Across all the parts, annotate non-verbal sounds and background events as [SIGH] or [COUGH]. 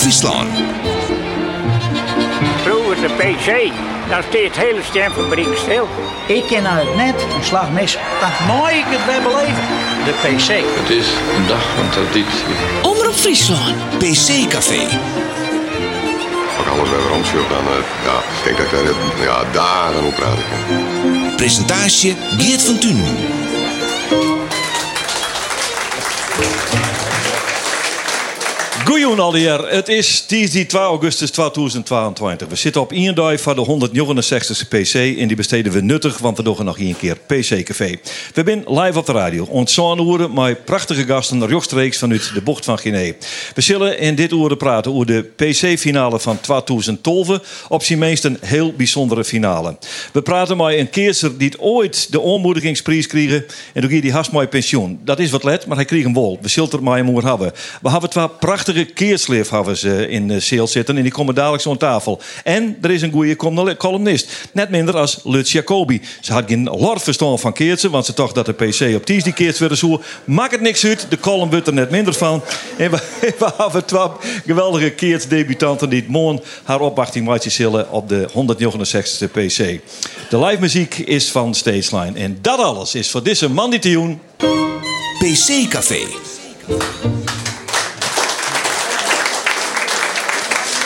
Friesland. Vroeger de PC, dan steeds het hele stemfabriek stil. Ik ken uit het net een slag mis. Dat nooit ik het weer beleven. De PC. Het is een dag van traditie. Omroep Friesland. PC Café. Ik alles bij Ramsjoch, dan eh, ja, ik denk dat ik daar ja, dagen op praten kan. Presentatie Geert van Thun. Goeien alweer. Het is dinsdag 2 augustus 2022. We zitten op één van de 169ste PC en die besteden we nuttig, want we doen nog één keer PC Café. We zijn live op de radio. Ontzaan uren met prachtige gasten rechtstreeks vanuit de bocht van Guinea. We zullen in dit uur praten over de PC-finale van 2012 op zijn meest een heel bijzondere finale. We praten met een keerser die ooit de onmoedigingsprijs kregen en toen ging die haast mooi pensioen. Dat is wat let, maar hij kreeg een wol. We zullen er maar hem over hebben. We hebben twee prachtige keersleefhavers in de sale zitten en die komen dadelijk zo aan tafel. En er is een goede columnist. Net minder als Lutz Jacobi. Ze had geen lord verstand van keertsen, want ze dacht dat de PC op die keerts werden zo. Maakt het niks uit, de column wordt er net minder van. En we, [LAUGHS] we hebben twee geweldige keertsdebutanten die het morgen haar opwachting maken zullen op de 169ste PC. De live muziek is van Stageline. En dat alles is voor deze man. PC Café.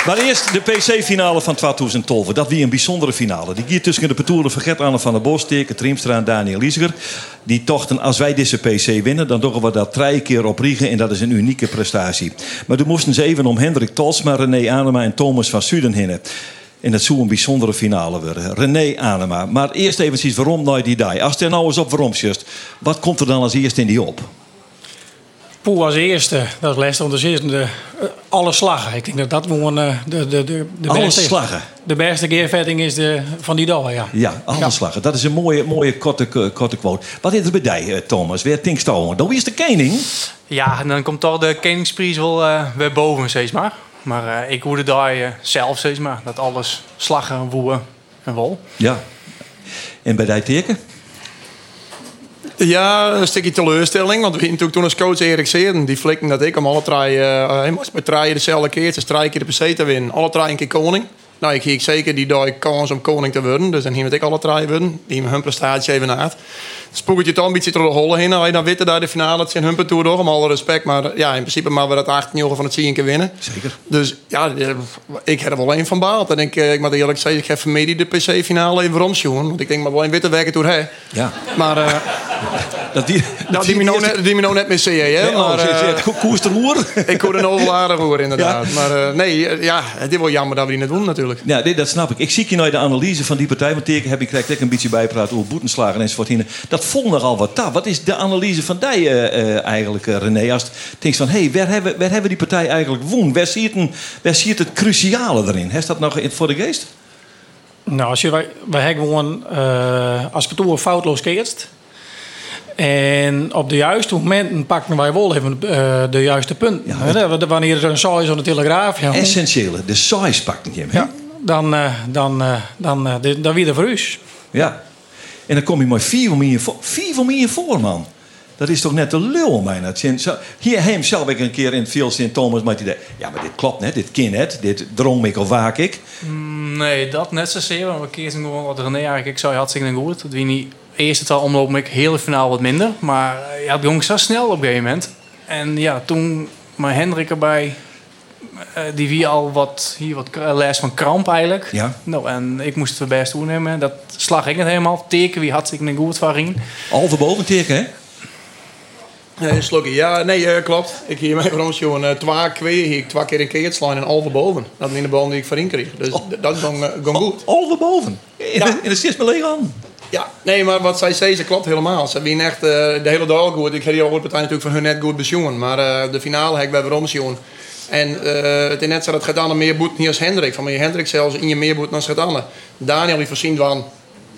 Maar eerst de PC-finale van 2012. Dat wie een bijzondere finale. Die giet tussen de petoeren van Gert Anne van der Bos, Teke Triemstra en Daniel Liesiger. Die tochten, als wij deze PC winnen, dan doen we dat drie keer op Riegen. En dat is een unieke prestatie. Maar toen moesten ze even om Hendrik Tolsma, René Anema en Thomas van Suden hinnen. En dat zou een bijzondere finale worden. René Anema. Maar eerst even waarom nou die die. Als er nou eens op waarom just, wat komt er dan als eerste in die op? Poe als eerste, dat is les onderzeer, de, uh, alle slagen. Ik denk dat dat gewoon uh, de, de, de, de alle beste slagen? De beste keervetting is de, van die dag, ja. Ja, alle ja. slagen. Dat is een mooie, mooie korte, korte quote. Wat is er bij jou, uh, Thomas? Weer Tinkstouwen. Dan wie is de koning? Ja, en dan komt toch de koningsprijs wel weer boven, steeds maar. Maar ik hoorde daar zelf steeds maar. Dat alles slagen, woeën en wol. Ja. En bij die teken? Ja, een stukje teleurstelling. Want we natuurlijk toen als coach Erik Seeren. Die flikten dat ik om alle drie... Uh, met draaien dezelfde keer. Drie keer de PC te winnen. Alle drie een keer koning. Nou, ik ging zeker die dag kans om koning te worden. Dus dan ging ik alle drie winnen. Die hun prestatie even uit. Spoegert je toch een beetje door de holle heen. Je dan witte daar de finale. Het zijn hun toer door. Om alle respect. Maar ja, in principe maar we dat 18 jongen van het zien keer winnen. Zeker. Dus ja, ik heb er wel een van baald. En ik, ik moet eerlijk zeggen, ik heb vermeden de PC-finale even romsjoen. Want ik denk maar wel een witte werken toe hè. Ja. Maar... Uh, [LAUGHS] dat die, nou, die, die, nou net, die nou net met CE, hè? Maar, oh, koers de roer. ik hoor een overladen roer, inderdaad. [LAUGHS] Maar nee, ja, het is wel jammer dat we die net doen, natuurlijk. Ja, nee, dat snap ik. Ik zie je nou de analyse van die partij. Want teken heb ik krijg ik een beetje bijpraat over boetenslagen enzovoort. Dat vond nogal wat taal. Wat is de analyse van die uh, eigenlijk, René? Als je denkt van, hé, hey, waar, hebben, waar hebben die partij eigenlijk woon? Waar ziet het, waar ziet het cruciale erin? Heeft dat nog voor de geest? Nou, als je, wij, wij hebben gewoon als kantoor foutloos keerst. En op de juiste momenten pakken wij wel even uh, de juiste punten. Ja, Wanneer er een is aan de telegraaf. Ja, Essentiële, de saais pakken je ja, dan, uh, dan, uh, dan, uh, dan weer de verhuis. Ja. En dan kom je maar vier van mij voor. Vier van mij voor, man. Dat is toch net de lul, mijn Hier hem zelf ik een keer in het veel in Thomas met idee. Ja, maar dit klopt net, dit kin net, dit droom ik of waak ik. Mm, nee, dat net zozeer. Want we kiezen gewoon wat René eigenlijk, ik zou hartstikke goed. Dat wie niet eerste tal omloop ik heel finaal wat minder. Maar ja, het ging zo snel op een gegeven moment. En ja, toen maar Hendrik erbij. Uh, die wie al wat, hier wat les van kramp eigenlijk. Ja. Nou, en ik moest het best doen nemen. Dat slag ik het helemaal. Teken, wie had ik een goed van Al verboven teken, hè? Nee, slokje. Ja, nee, uh, klopt. Ik hier mijn gewoon uh, twee keer, hier twee keer een keer het slaan en al verboven. Dat is in de bal die ik voorin kreeg. Dus oh. dat ging, uh, ging goed. Al verboven? In, ja. de, in de leeg aan? Ja, nee, maar wat zij zei, ze klopt helemaal. Ze hebben echt uh, de hele dag goed. Ik heb die partij natuurlijk van hun net goed bezoen. Maar uh, de finale heb ik bij Bromsjoen. En uh, het is net zo dat Gedane meer boet niet als Hendrik. Van je Hendrik zelfs in je meer boet dan Gedane. Daniel die voorzien van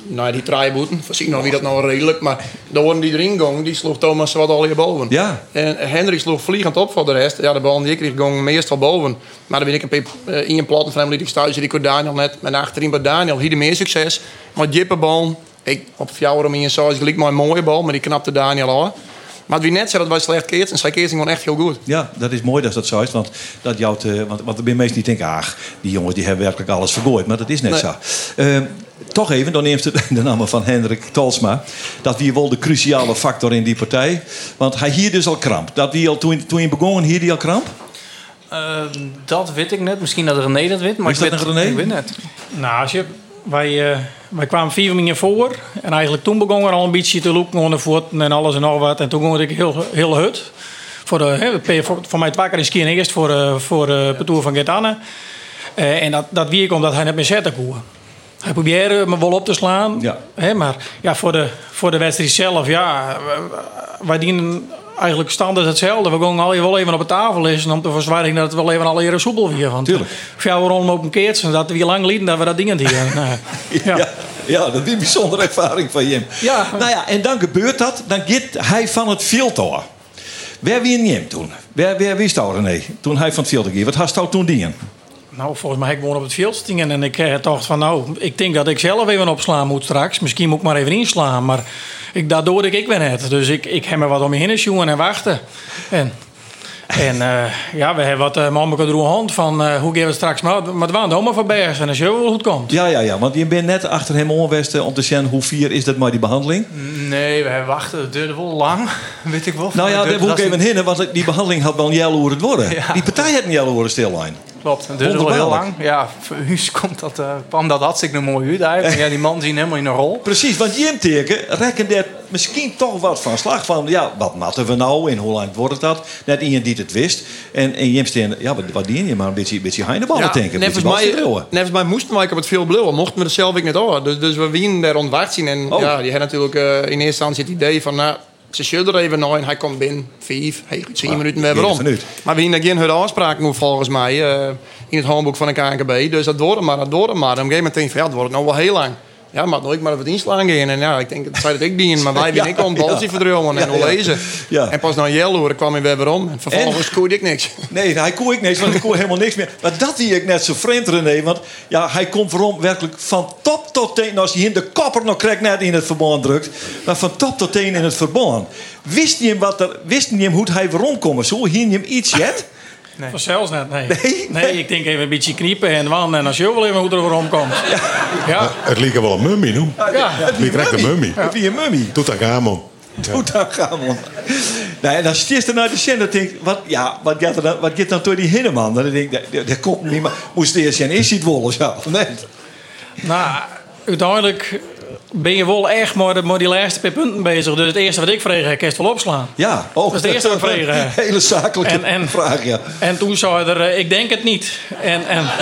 nou, die boeten. Voorzien nog wie dat nou redelijk. Maar de worden die erin gong, die sloeg Thomas wat al hier boven. Ja. En Hendrik sloeg vliegend op voor de rest. Ja, de bal die ik kreeg gong meestal boven. Maar dan ben ik een uh, in een platten van hem liet ik. Die kon Daniel net. En achterin bij Daniel hier de meer succes. Maar Jippenbal ik, op fjouwer om in je zoals gelijk maar een mooie bal, maar die knapte Daniel al. Maar wie net zei dat wij slecht keert en zij keert gewoon echt heel goed. Ja, dat is mooi dat dat zo is. Want, dat jouw te, want, want zijn mensen die denken... ach, die jongens die hebben werkelijk alles vergooid. Maar dat is net Nee. zo. Eh, toch even, dan neemt het [LAUGHS] de naam van Hendrik Talsma. Dat wie wel de cruciale factor in die partij. Want hij hier dus al kramp. Dat wie al, toen, toen je begon, hier die al kramp? Eh, dat weet ik net. Misschien dat René dat weet. Maar Is ik dat weet, een René? Ik weet net. Nou, als je, wij, eh, wij kwamen vier minuten voor. En eigenlijk toen begon er al een beetje te lopen onder de voeten en alles en nog wat. En toen ging ik heel, heel hut. Voor, de, hè, voor, voor mij het wakker is keer eerst voor, eh, voor eh, de Tour van Gaetane. Eh, en dat, dat wie omdat hij net meer zetten kon. Hij probeerde me wel op te slaan. Ja. Hè, maar ja, voor, de, voor de wedstrijd zelf, ja, wij dienen eigenlijk standaard hetzelfde. We gaan al wel even op de tafel liggen om te verzwaringen dat het wel even al eerder soepel weer. Want Tuurlijk. Fjouwer rond op een keertje, dat we lang lieten dat we dat dingen deden. [LAUGHS] Nou, Ja. ja. ja, dat is een bijzondere ervaring van Jim. Ja. Nou ja, en dan gebeurt dat. Dan gaat hij van het. Waar wie in Jim toen? Waar, waar wist jou René? Toen hij van het veld ging. Wat had jou toen dingen? Nou, volgens mij ik gewoon op het veld stingen en ik eh, dacht van nou, ik denk dat ik zelf even opslaan moet straks. Misschien moet ik maar even inslaan, maar ik, dat doe ik ik weer net. Dus ik, ik heb me wat om me heen jongen en wachten. En, en eh, ja, we hebben wat uh, mama door hand van eh, hoe gaan we het straks maar, maar het waren allemaal voorbij en als je wel goed komt. Ja, ja, ja. Want je bent net achter hem onwesten om te zien hoe vier is dat maar die behandeling. Nee, we hebben wachten. Het duurde wel lang. [LAUGHS] Weet ik wel. Nou ja, Het daar duurde- moet ik dat even is- heen, want die behandeling had wel een jel hoe het worden. Ja. Die partij had een hoe het stillijn. Klopt, het duurde wel heel lang. Ja, voor u komt dat, eh, kwam dat hartstikke mooi uit eigenlijk. Ja, die man zien helemaal in een rol. Precies, want Jim teken rekken daar misschien toch wat van slag van. Ja, wat matten we nou en hoe lang wordt dat? Net iemand die het wist. En, en Jim steen, ja, wat, wat dien je maar een beetje, een beetje heineballen denken. Beetje mij, mij moesten wij op het veel bluwen. Mochten we er zelf ik net over. Dus, dus we wienen daar ontwacht zien. En Oh. ja, die had natuurlijk eh, in eerste instantie het idee van... Nou, ze zullen er even naar en hij komt binnen. Vijf, hey, tien Ah, minuten weer weer om. vanuit. Maar we hebben geen hele afspraak nu volgens mij. eh, in het handboek van de KNKB. Dus dat door maar, dat door maar. Op een gegeven moment denk ik van ja, het wordt nou wel heel lang. Ja, maar nooit maar wat inslaan gaan. En ja, ik denk, dat zei dat ik dien. Maar wij ben ik al een baltje ja. verdruwen en lezen. Ja. En pas na Jelloer kwam hij weer weer om. En vervolgens koerde ik niks. [LAUGHS] Nee, hij koe ik niks, want ik koe helemaal niks meer. Maar dat die ik net zo vreemd, René. Want ja, hij komt waarom werkelijk van top tot teen. Als hij in de kopper nog krijgt net in het verband drukt. Maar van top tot teen in het verband. Wist je hem, wat er, wist hem hoe hij waarom komt? Zo hier hem iets jet? Vanzelfs net, nee. Nee? nee. ik denk even een beetje kniepen en wan en als je wel even hoe er weer komt. Ja. Het leek wel een mummie, noem. Ja. Het leek echt een mummie. Wie een mummie. Tutankhamon. We. Nou, en dan stiert er naar de zin en denk ik, wat, ja, wat gaat er dan, wat gaat dan door die hinneman? Dan denk ik, dat, dat komt niet, maar moest eerst zijn, is hij het of zo? Nee. Nou, uiteindelijk ben je wel echt maar, maar die laatste paar punten bezig. Dus het eerste wat ik vreeg, ik kerst wel opslaan. Ja, oh, Dat is de eerste wat ik vreeg. hè. [LAUGHS] Hele zakelijke En- en- vraag, ja. En toen zei er, eh, ik denk het niet. En, en [LAUGHS]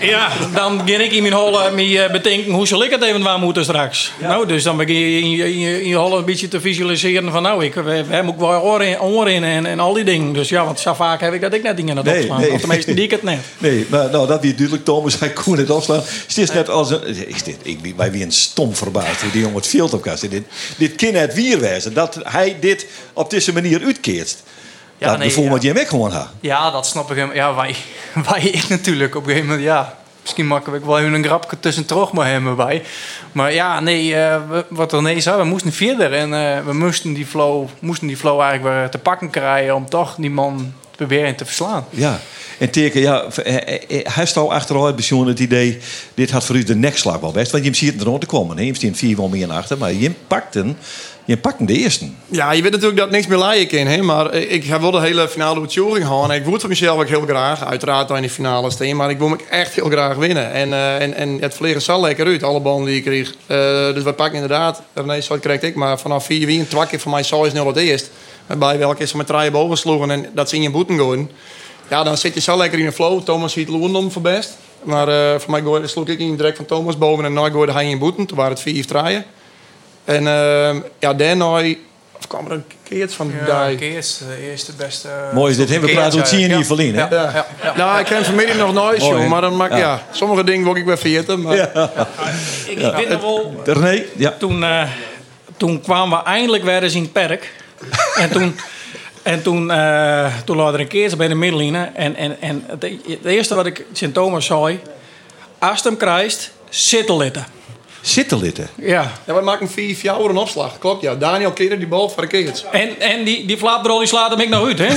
ja, dan begin ik in mijn holle me eh, bedenken, hoe zal ik het even waar moeten straks? Nou, dus dan begin je in je, in je, holle een beetje te visualiseren van, nou, ik we, ook wel oren in, oren in en, en al die dingen. Dus ja, want zo vaak heb ik dat ik net dingen aan het opslaan. nee. Of tenminste, die ik het net. [LAUGHS] Nee, maar nou, dat wie duidelijk Thomas, hij kon het afslaan. Het is net als een, dit, ik, wij wie een stom verbaasd hoe die jongen het veld op kan. Dit, dit kan het wier wezen, dat hij dit op deze manier uitkeert. Ja, dat nee, gevoel ja. wat gewoon had. Ja, dat snap ik hem. Ja, wij, [LAUGHS] wij ik natuurlijk op een gegeven moment, ja. Misschien makkelijk wel even een grapje tussen terug maar hem bij. Maar ja, nee, we- wat René zei, we moesten verder. En eh, we moesten die, flow, moesten die flow eigenlijk weer te pakken krijgen om toch die man proberen te verslaan. Ja. En teken, ja, hij stond achteruit bij het idee, dit had voor u de nekslag wel best. Want je ziet er te komen. Je ziet vier wel meer achter, maar je pakte, je pakte de eerste. Ja, je weet natuurlijk dat niks meer leiden kan, hè? maar ik heb wel de hele finale uitzending gehad. En ik wil voor mezelf ook heel graag, uiteraard in de finale staan, maar ik wil me echt heel graag winnen. En, eh, en, en het vliegen zal lekker uit, alle ballen die ik kreeg. Eh, dus we pakken inderdaad, nee, zo kreeg ik, maar vanaf 4 wie een twakje van mij 6-0 het eerst. Waarbij welke is met draaien boven sloegen en dat in je boeten gooien. Ja, dan zit je zo lekker in de flow. Thomas ziet Loendom voor best. Maar eh, voor mij sloeg ik in direct van Thomas boven en nou gooide hij in boeten. Toen waren het 4 draaien. En ehm, ja, daarna of kwam er een keertje van Ja, die. Kees, de eerste beste. Mooi is dit, hè? We praten ja, zien ja. niet verliezen. hè? Ja, ja, ja. Nou, ik ken vanmiddag nog nooit, joh, maar dan maak, Ja. ja. sommige dingen word ik weer vergeten. Maar Ik, ik weet nog wel, René? Ja. toen, eh, toen kwamen we eindelijk weer eens in het park. en toen, en toen, eh toen lag er een keer bij de middelline. En, en, en het, het eerste wat ik Sint Thomas zei... Als hem krijgt, zitten litten. zitten litten. Ja. Ja, we maken vier jaar een opslag. Klopt, ja. Daniel keerde die bal verkeerd. En, en die, die flapdrol die slaat hem ik nog uit, hè?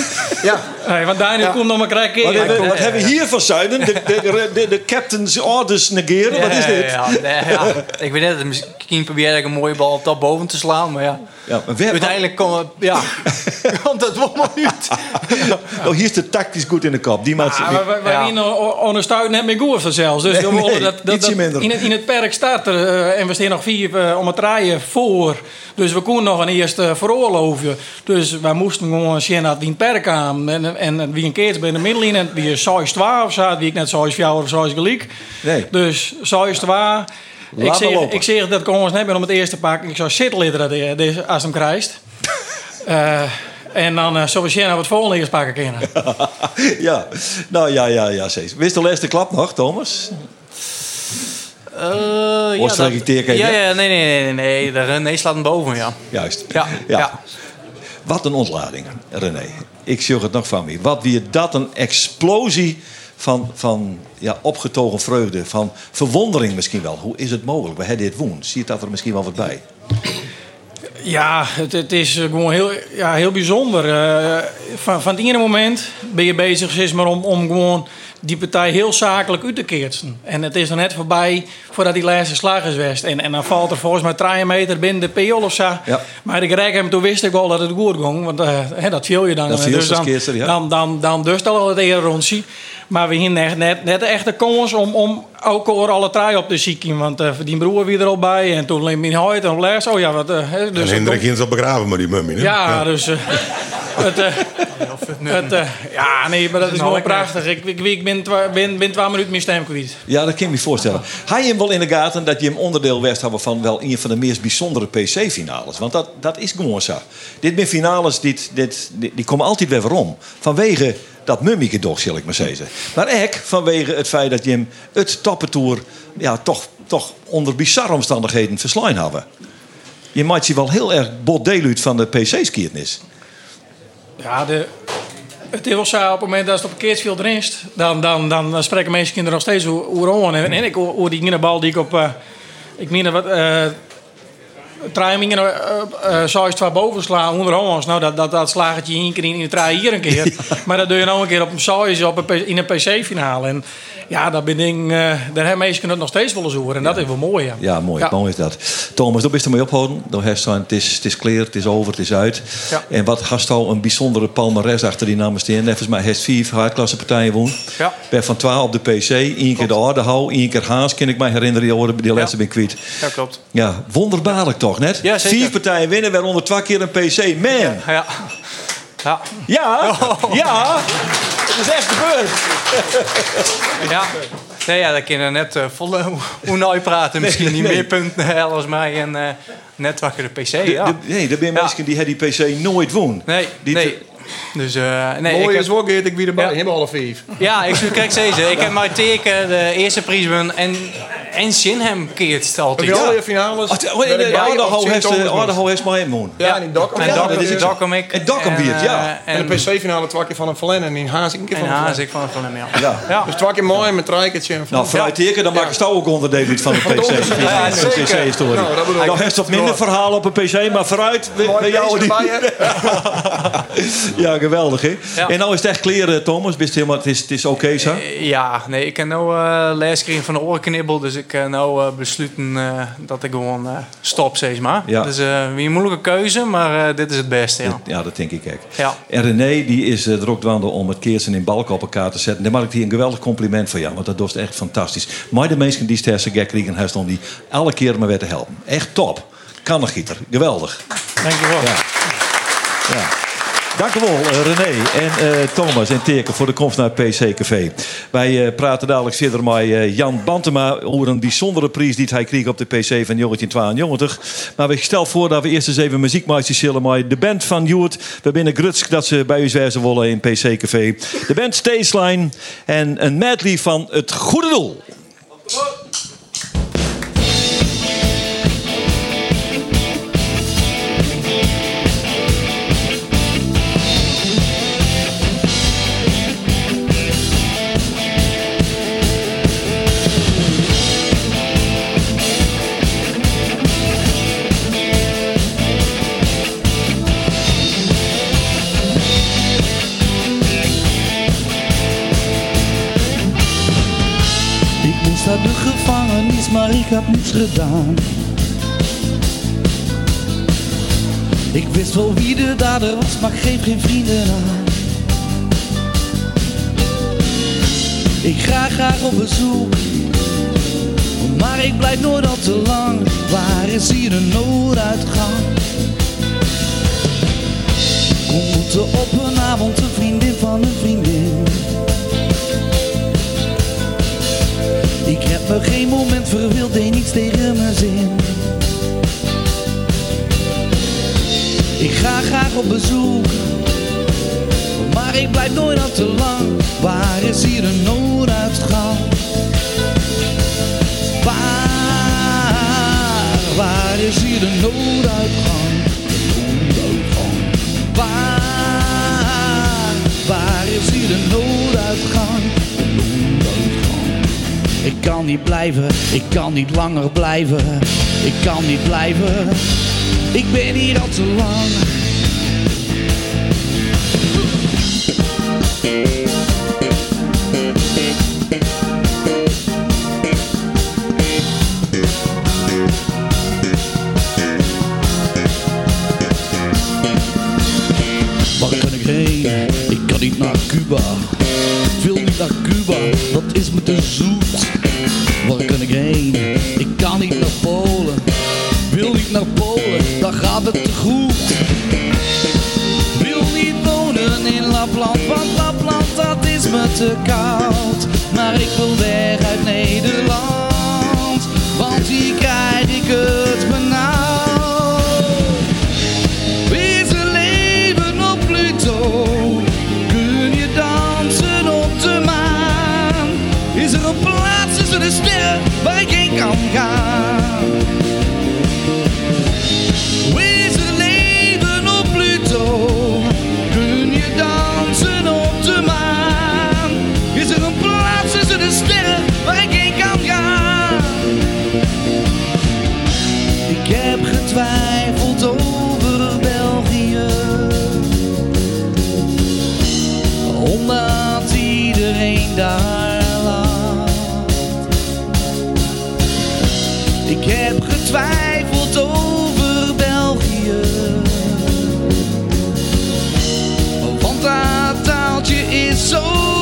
Ja. [LAUGHS] Hey, want Daniel Ja. komt nog maar krijgen. Wat, hebben, we- wat hebben we hier van Zuiden? De, de, de, de captain's orders negeren? Wat is dit? Ja, ja, nee, ja. Ik weet net, misschien probeer ik een mooie bal op top boven te slaan, maar ja. Ja, maar we- Uiteindelijk komt ja, [LAUGHS] komt het wel maar uit. Oh, hier is de tactisch goed in de kop. Die maat, Ja, maar we Ja. hebben ondersteunen net meer goed zelfs. Dus Nee, we nee, dat, dat, ietsje dat minder. in, het, in het perk staat er eh, en we staan nog vier eh, om het rijden voor. Dus we konden nog een eerste veroorloven. Dus wij moesten gewoon zien dat die perk aan. En, en wie een keer bij de middenlijn en wie 6 12 zat, wie ik net 6 4 of 6 gelijk. Nee. Dus 6 12. Ik zeg, lopen. ik zeg dat ik ons net ben om het eerste pakken. Ik zou zitten dat deze- als hem krijgt. [LAUGHS] Eh, en dan uh, zullen we zien of we het volgende eerst pakken kunnen. [LAUGHS] ja, nou ja, ja, ja, zeker. Wist de laatste klap nog, Thomas? Uh, Of ik teken, Ja, ja, nee, nee, nee, nee, nee. De René slaat hem boven, ja. Juist. Ja, ja. Wat een ontlading, René. Ik zeg het nog van me. Wat weer dat een explosie van, van ja, opgetogen vreugde, van verwondering misschien wel. Hoe is het mogelijk? We hebben dit. Zie je dat er misschien wel wat bij? Ja, het, het is gewoon heel, ja, heel bijzonder. Eh, van, van het ene moment ben je bezig zeg maar, om, om gewoon die partij heel zakelijk uit te keertsen. En het is er net voorbij voordat die laatste slag is geweest. En, en dan valt er volgens mij 3 meter binnen de peel of zo. Ja. Maar ik reik hem, toen wist ik wel dat het goed ging. Want eh, hè, dat viel je dan. Dat viel dus dan, keerster, ja. dan, dan, dan dus al het eerder rondzie. Maar we hadden echt net, net de echte kans om, om ook al alle trui op te zieken. Want eh die broer weer er al bij. En toen liep mijn huid en les. Oh ja, wat... eh, hè, En dus Hendrik al begraven met die mummy. ja, dus. Het, eh, het, eh, ja, nee, maar dat is gewoon lekker. prachtig. Ik, ik, ik ben, twa- ben, ben 12 minuten mijn stem kwijt. Ja, dat kan ik me voorstellen. Hij je hem wel in de gaten dat je hem onderdeel werd hebben van wel een van de meest bijzondere PC-finales? Want dat, dat is gewoon zo. Dit zijn finales, dit, dit, die, die komen altijd weer om. Vanwege dat mummieke toch, zal ik maar zeggen. Maar ook vanwege het feit dat je hem het toppentour ja, toch, toch onder bizarre omstandigheden verslaan hebben. Je maakt je wel heel erg bot deel uit van de PC-skiertnis. Ja, de, het is wel zo, op het moment dat het op een keersveld erin is, dan, dan, dan, spreken mensen kinderen nog steeds hoe, hoe aan. En, en ik hoor die ene bal die ik op. eh, ik meen wat. eh Trijmingen, uh, zou je het boven slaan onder ons. Nou, dat, dat, dat slagertje één keer in, in de hier een keer. Maar dat doe je nou een keer op een saus op een, in een PC-finale. En ja, dat ben ik, eh, daar hebben mensen het nog steeds willen zoeken. En dat is wel mooi. Ja, Ja, mooi. Mooi is dat. Thomas, daar bist er mee ophouden. Dan heeft het, is, het is clear, het is over, het is uit. Ja. En wat gast al een bijzondere palmares achter die namen staan. Volgens mij heeft vier hardklasse partijen woon. Ja. Ben van 12 op de PC. Eén keer de Ardehou, één keer Haas. Kan ik mij herinneren, die, die laatste ben kwijt. Ja, klopt. Ja, wonderbaarlijk toch, net? Ja, zeker. Vier partijen winnen, waaronder twee keer een PC. Man! Ja! Ja. Ja. Het is echt gebeurd. ja. Nee, ja, dat kunnen net uh, vol hoe praten. Misschien Nee, niet nee. meer punten eh, als mij en eh net wakker de PC. De- Ja. de- nee, er zijn Ja. mensen die hebben die PC nooit woon. Nee, Die nee. Dus, eh nee, Mooi ik heb- is Geert, ik wie erbij. Alle vijf. Ja, ik zou kijk zeggen. Ik heb mijn teken, de eerste prijs won en, en Shinham keert Heb altijd. je alle Ja. finales? Oh, de ik heeft, eh, Thomas heeft mij woon. Ja, en in Dokkum. En Ja, Dokkum- dat is het. Dokkum ik. En Dokkum eh, ja. En de PC-finale twee keer van een Valen en in Haas een keer En van een. Hazik van van hem, ja. Dus twee keer mooi met Rijkertje en Nou, vooruit dan maak ik jou ook onderdeel uit van de [LAUGHS] PC. Ja, de. PC-historie. Nou, ik. Nou, heeft wat minder verhalen op een PC, maar vooruit bij- jou. Die... [LAUGHS] Ja, geweldig, hè? En nou is het echt kleren, Thomas. Bist helemaal, het is, het is oké, zo? Ja, nee, ik heb nou eh les gekregen van de orenknibbel, dus ik heb nou eh, besloten eh, dat ik gewoon eh, stop, zeg maar. Ja. Dus eh wie een moeilijke keuze, maar eh, dit is het beste, ja. Ja, dat denk ik ook. Ja. En René, die is er ook dwanden om het keersen in balken op elkaar te zetten. Daar maak ik die een geweldig compliment van jou, want dat doet echt fantastisch. Maar de mensen die sterse gek kregen, heeft om die alle keer maar weer te helpen. Echt top. Kannengieter. Geweldig. Dankjewel. Ja. Ja. Dank wel, eh, René en eh, Thomas en Teken voor de komst naar het PC Café. Wij eh, praten dadelijk verder met Jan Bantema over een bijzondere prijs die hij kreeg op de PC van Jongetje 92. Maar we stel voor dat we eerst eens even muziekmaatjes zullen de band van Joert. We binnen Grutsk dat ze bij u wezen willen in PC Café. De band Stageline en een medley van Het Goede Doel. Maar ik had niets gedaan. Ik wist wel wie de dader was, maar geef geen vrienden aan. Ik ga graag op bezoek, maar ik blijf nooit al te lang. Waar is hier de nooduitgang? Ontmoette op een avond een vriendin van een vriendin. Ik heb me geen moment verveeld, deed niets tegen mijn zin. Ik ga graag op bezoek, maar ik blijf nooit al te lang. Waar is hier een nooduitgang? Waar, waar is hier de nooduitgang? Waar, waar is hier de? Nooduitgang. Kan niet blijven, ik kan niet langer blijven. Ik kan niet blijven, ik ben hier al te lang. Kan ik? Kan niet naar Cuba. Ik wil niet naar Cuba, dat is me te zoet. Waar kan ik heen? Ik kan niet naar Polen. Wil niet naar Polen, daar gaat het te goed. Wil niet wonen in Lapland, want Lapland dat is me te koud. Maar ik wil weg uit Nederland, want hier krijg ik het getwijfeld over België. Want dat taaltje is zo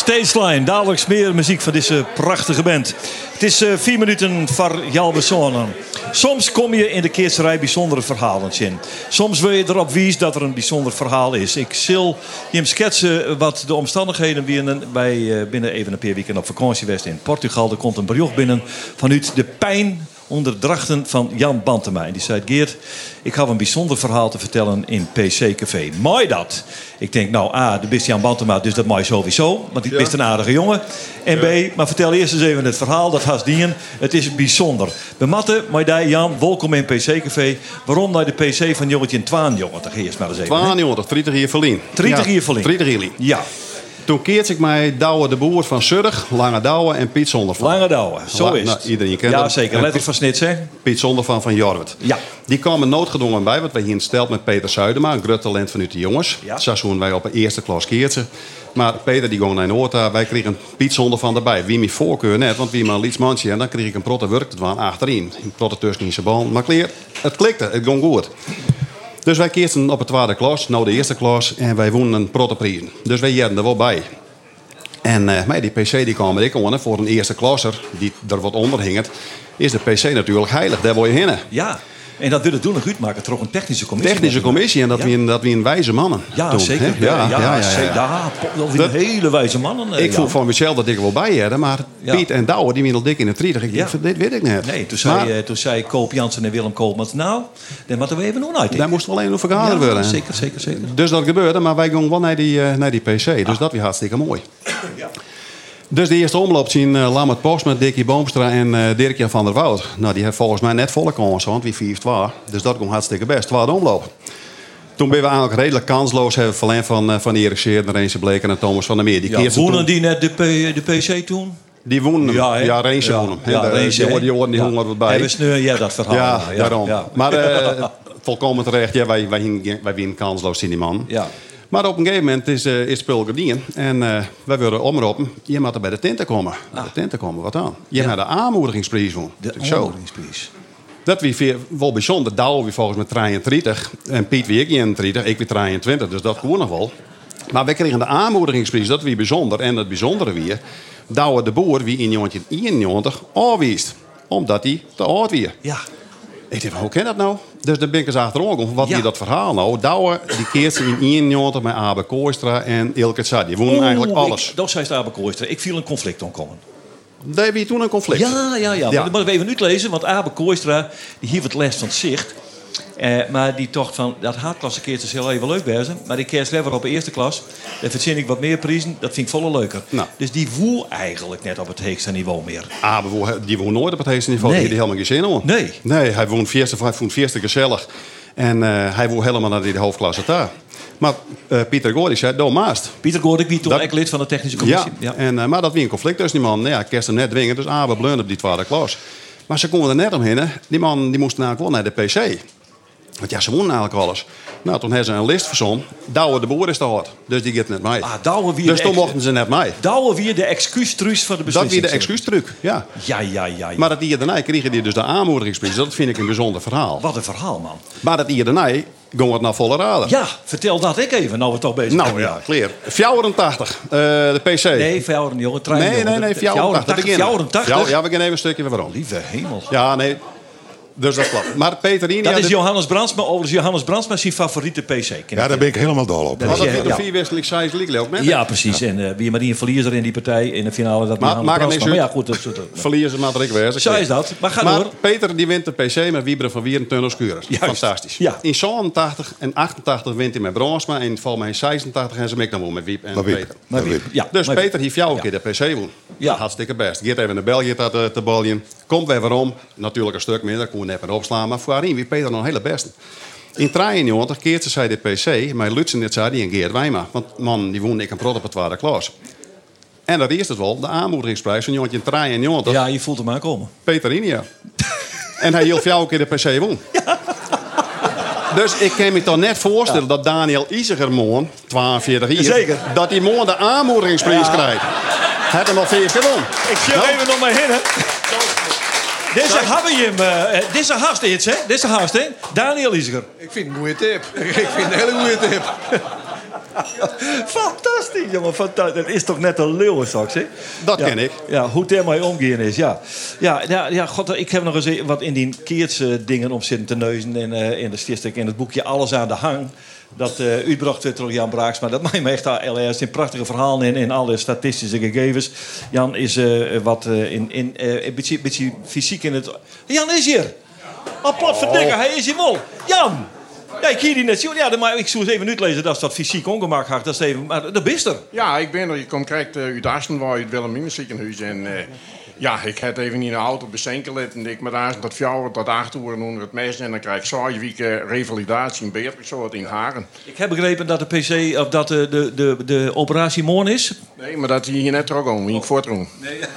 Stageline, dadelijk meer muziek van deze prachtige band. Het is eh, vier minuten voor Jalbe Zonen. Soms kom je in de keerserij bijzondere verhalen in. Soms wil je erop wijzen dat er een bijzonder verhaal is. Ik zal je schetsen wat de omstandigheden binnen bij eh, binnen even een paar weken op vakantie in Portugal. Er komt een bericht binnen vanuit de pijn onder drachten van Jan Bantema. En die zei, Geert, ik had een bijzonder verhaal te vertellen in PC Café. Mooi dat. Ik denk, nou A, de bist Jan Bantema, dus dat mooi sowieso. Want ik bist een aardige jongen. En B, maar vertel eerst eens even het verhaal, dat has dien. Het is bijzonder. We matten, maar daar Jan, welkom in PC Café. Waarom naar de PC van jongetje in Twaan, jongen? Eerst maar eens even. Twaan, jongen, dat 30 hier verlien. 30 hier verlien. 30 hier. Toen keert ik mij Douwe de Boer van Surg, Lange Douwe en Piet Zondervan. Lange Douwe, zo La- is nou. Iedereen kent Ja, hem. zeker. En Letter van Snits, hè? Piet Zondervan van Jorwert. Ja. Die kwamen noodgedwongen bij, want wij hier stelt met Peter Zuidema, een groot talent vanuit de jongens. Ja. Seizoen wij op de eerste klas keertje. Maar Peter die ging naar Noorda, wij kregen Piet Zondervan erbij. Wie mijn voorkeur net, want wie maar een lietsmandje en dan kreeg ik een protte werk te doen achterin. Een protte tussen in zijn bal. Maar kleer, het klikte, het ging goed. Dus wij keerden op de tweede klas, nou de eerste klas, en wij wonnen een protte prijs. Dus wij jaren er wel bij. En eh, maar die PC die kwam ik aan voor een eerste klasser die er wat onder hing. Is de PC natuurlijk heilig, daar wil je heen. Ja. En dat willen doen nog uitmaken, toch een technische commissie. Technische commissie en dat, Ja. een, dat wie een wijze mannen. Ja, toen, zeker. hè? Ja, ja, ja, zeker. ja. Ja, dat zijn hele wijze mannen. eh, Ik voel van mezelf dat ik er wel bij had, maar Ja. Piet en Douwe die al dik in de 30. Ik Ja. dit weet ik net. Nee, toen zei, Maar eh, toen zei Koop Jansen en Willem Koopmans... Nou, dan moeten we even nog uit. daar moest wel alleen nog vergaderd Ja, worden. zeker, zeker, zeker. Dus dat gebeurde, maar wij gingen wel naar die, eh, naar die PC. Dus dat was hartstikke mooi. Dus de eerste omloop zien uh, Lammert Post met Dickie Boomstra en eh Dirk-Jan van der Woud. Nou, die heeft volgens mij net volle kans, want wie 4 2 Dus dat ging hartstikke best. Tweede omloop. Toen ben we eigenlijk redelijk kansloos. Hebben verlengd van, eh, van Erik Seer, Reense Bleken en Thomas van der Meer. Die Ja, wonnen die net de, P- de PC toen? Die wonnen Ja, ja, Reense Ja, wonnen hem. ja, De- Reense, die hoorden- die wat bij. Hebben ze nu, ja, dat verhaal. Ja, daarom. Maar [LAUGHS] eh, volkomen terecht. Ja, wij, wij, hingen- wij winnen kansloos in die man. Ja. Maar op een gegeven moment is, eh is het spul gedaan. En eh, wij willen omroepen. Je moet er bij de tenten komen. Bij de tenten komen, wat dan? Je hebt de aanmoedigingsprijs van. De Zo. aanmoedigingsprijs. Dat wie wel bijzonder. Douwe wie volgens mij 33. En Piet wie ik 31. Ik weer 23. Dus dat kon nog wel. Maar wij kregen de aanmoedigingsprijs. Dat wie bijzonder. En het bijzondere weer. Douwe de Boer wie in 1991 afwiest. Omdat hij te oud weer. Ja. Ik dacht, hoe kan dat nou? Dus daar ben ik eens achterom gekomen. Wat Ja. is dat verhaal nou? Douwe die keert ze in 91 met Abe Kooistra en Ilke Tsar. Die wonnen eigenlijk alles. Ik, dat zei Stabe Kooister. Ik viel een conflict omkomen. Daar heb je toen een conflict. Ja, ja, ja. Maar Ja. dat moet ik even uitlezen, want Abe Kooistra die heeft het les van het zicht. Eh, maar die tocht van, dat haatklasse keert is heel even leuk bij ze. Maar die keert lever op de eerste klas. Daar verzin ik wat meer prijzen. Dat vind ik volle leuker. Nou. Dus die woel eigenlijk net op het hoogste niveau meer. Woon- die woont nooit op het heetste niveau. Nee. Die helemaal geen zin om. Nee. Nee, hij woont vierste, hij vond vierste gezellig. En eh, hij woont helemaal naar die hoofdklasse daar. Maar eh, Pieter Goor zei, maast. Pieter Goordik, wie toen Dat- lid van de technische Ja, commissie. En, eh, maar dat wie een conflict tussen die man. Nou ja, kerst hem net dwingen. Dus Abe bleund op die tweede klas. Maar ze konden er net omheen. Die man die moest eigenlijk wel naar de PC. Want ja, ze wonnen eigenlijk alles. Nou, toen hebben ze een list verzonnen. Douwe de Boer is te hard. Dus die gaat net mee. Ah, Douwe wie dus toen mochten ze net mee. Douwe weer de excuustruus van de Dat beslissing. weer de excuustruc, ja. Ja, ja, ja. ja. Maar dat hier daarna kregen die dus de aanmoedigingsprijs. Dat vind ik een bijzonder verhaal. Wat een verhaal, man. Maar dat hier daarna ging het naar volle raden. Ja, vertel dat ik even, nou we toch bezig zijn. Nou ja, clear. 84, eh, de PC. Nee, Fjouwen, jongen. trein, nee, nee, nee, 84. 84, beginnen. 84. Ja, ja, we gaan even een stukje waarom. Lieve hemel. Ja, nee. Dus dat klopt. Maar Peter Rini... Dat ja, is Johannes Brandsma, overigens Johannes Brandsma zijn favoriete PC. Ja, daar ben ik helemaal dol op. Dat is- de ja. vierwisseling size league ook net. Ja, precies. En eh, wie maar die een verliezer in die partij in de finale, dat Maar maakt niks Brandsma. Maar ja, goed. Dat, dat, ze maar ik wezen. Zo is dat. Maar ga door. Peter die wint de PC met Wieberen van Wieren Tunnel Scuren. Fantastisch. Ja. In 87 en 88 wint hij met Bronsma. En volgens mij in 86 en ze ik dan wel met Wiep en. Peter. maar wie- Wiep. ja, Dus Peter heeft jou een keer de PC won. Ja. Hartstikke best. Geert even naar België te, te, te baljen. Komt weer waarom. Natuurlijk een stuk meer. Dat kon je net meer opslaan. Maar voor wie Peter nog een hele beste. In 93 keert ze zij de PC. Maar Lutsen net zei die en Geert Wijma. Want man, die woonde ik een prot op het tweede klas. En dat is het wel. De aanmoedigingsprijs van jongetje in 93. Ja, je voelt hem aankomen. Peter Inia. [LAUGHS] en hij hield jou een keer de PC won. Dus ik kan me toch net voorstellen dat Daniel Izigermoon, 42 jaar, Zeker. dat hij morgen de aanmoedigingsprijs Ja. krijgt. Had hem al vier keer won. Ik zie Nou, even nog maar heen, hè. Deze hebben je hem. eh, Deze haast iets, hè? Deze haast, hè? Daniel Isger. Ik vind het een goede tip. [LAUGHS] Ik vind het een hele goede tip. [LAUGHS] Fantastisch, jongen. Fantastisch. Dat is toch net een leeuwen straks, hè? Dat Ja. ken ik. Ja, hoe het ermee omgaan is, ja. Ja, ja, ja god, ik heb nog eens wat in die keertse dingen om zitten te neuzen. En eh, in de stichting in het boekje Alles aan de Hang. Dat uh, uitbracht werd door Jan Braaks. Maar dat [LAUGHS] maakt me echt al er zijn prachtige verhalen in. En alle statistische gegevens. Jan is eh, wat eh, in, in, eh, een beetje, beetje fysiek in het... Jan is hier! Oh, potverdikke, hij is hier wel. Jan! Ja, ik hier die net zien. Ja, maar ik zou eens even uitlezen dat is dat fysiek ongemak had. Dat is even, maar dat is er. Ja, ik ben er. Je komt correct uit Asten, waar uit Wilhelmina ziekenhuis. En eh, Ja, ik had even in de auto bezinken en ik met daar tot vier tot acht uur onder het mes en dan krijg ik zes weken revalidatie in Beatrixoort in Haren. Ik heb begrepen dat de PC of dat de, de, de, de operatie morgen is. Nee, maar dat hier net ook om, in voortroom. Nee. [LAUGHS]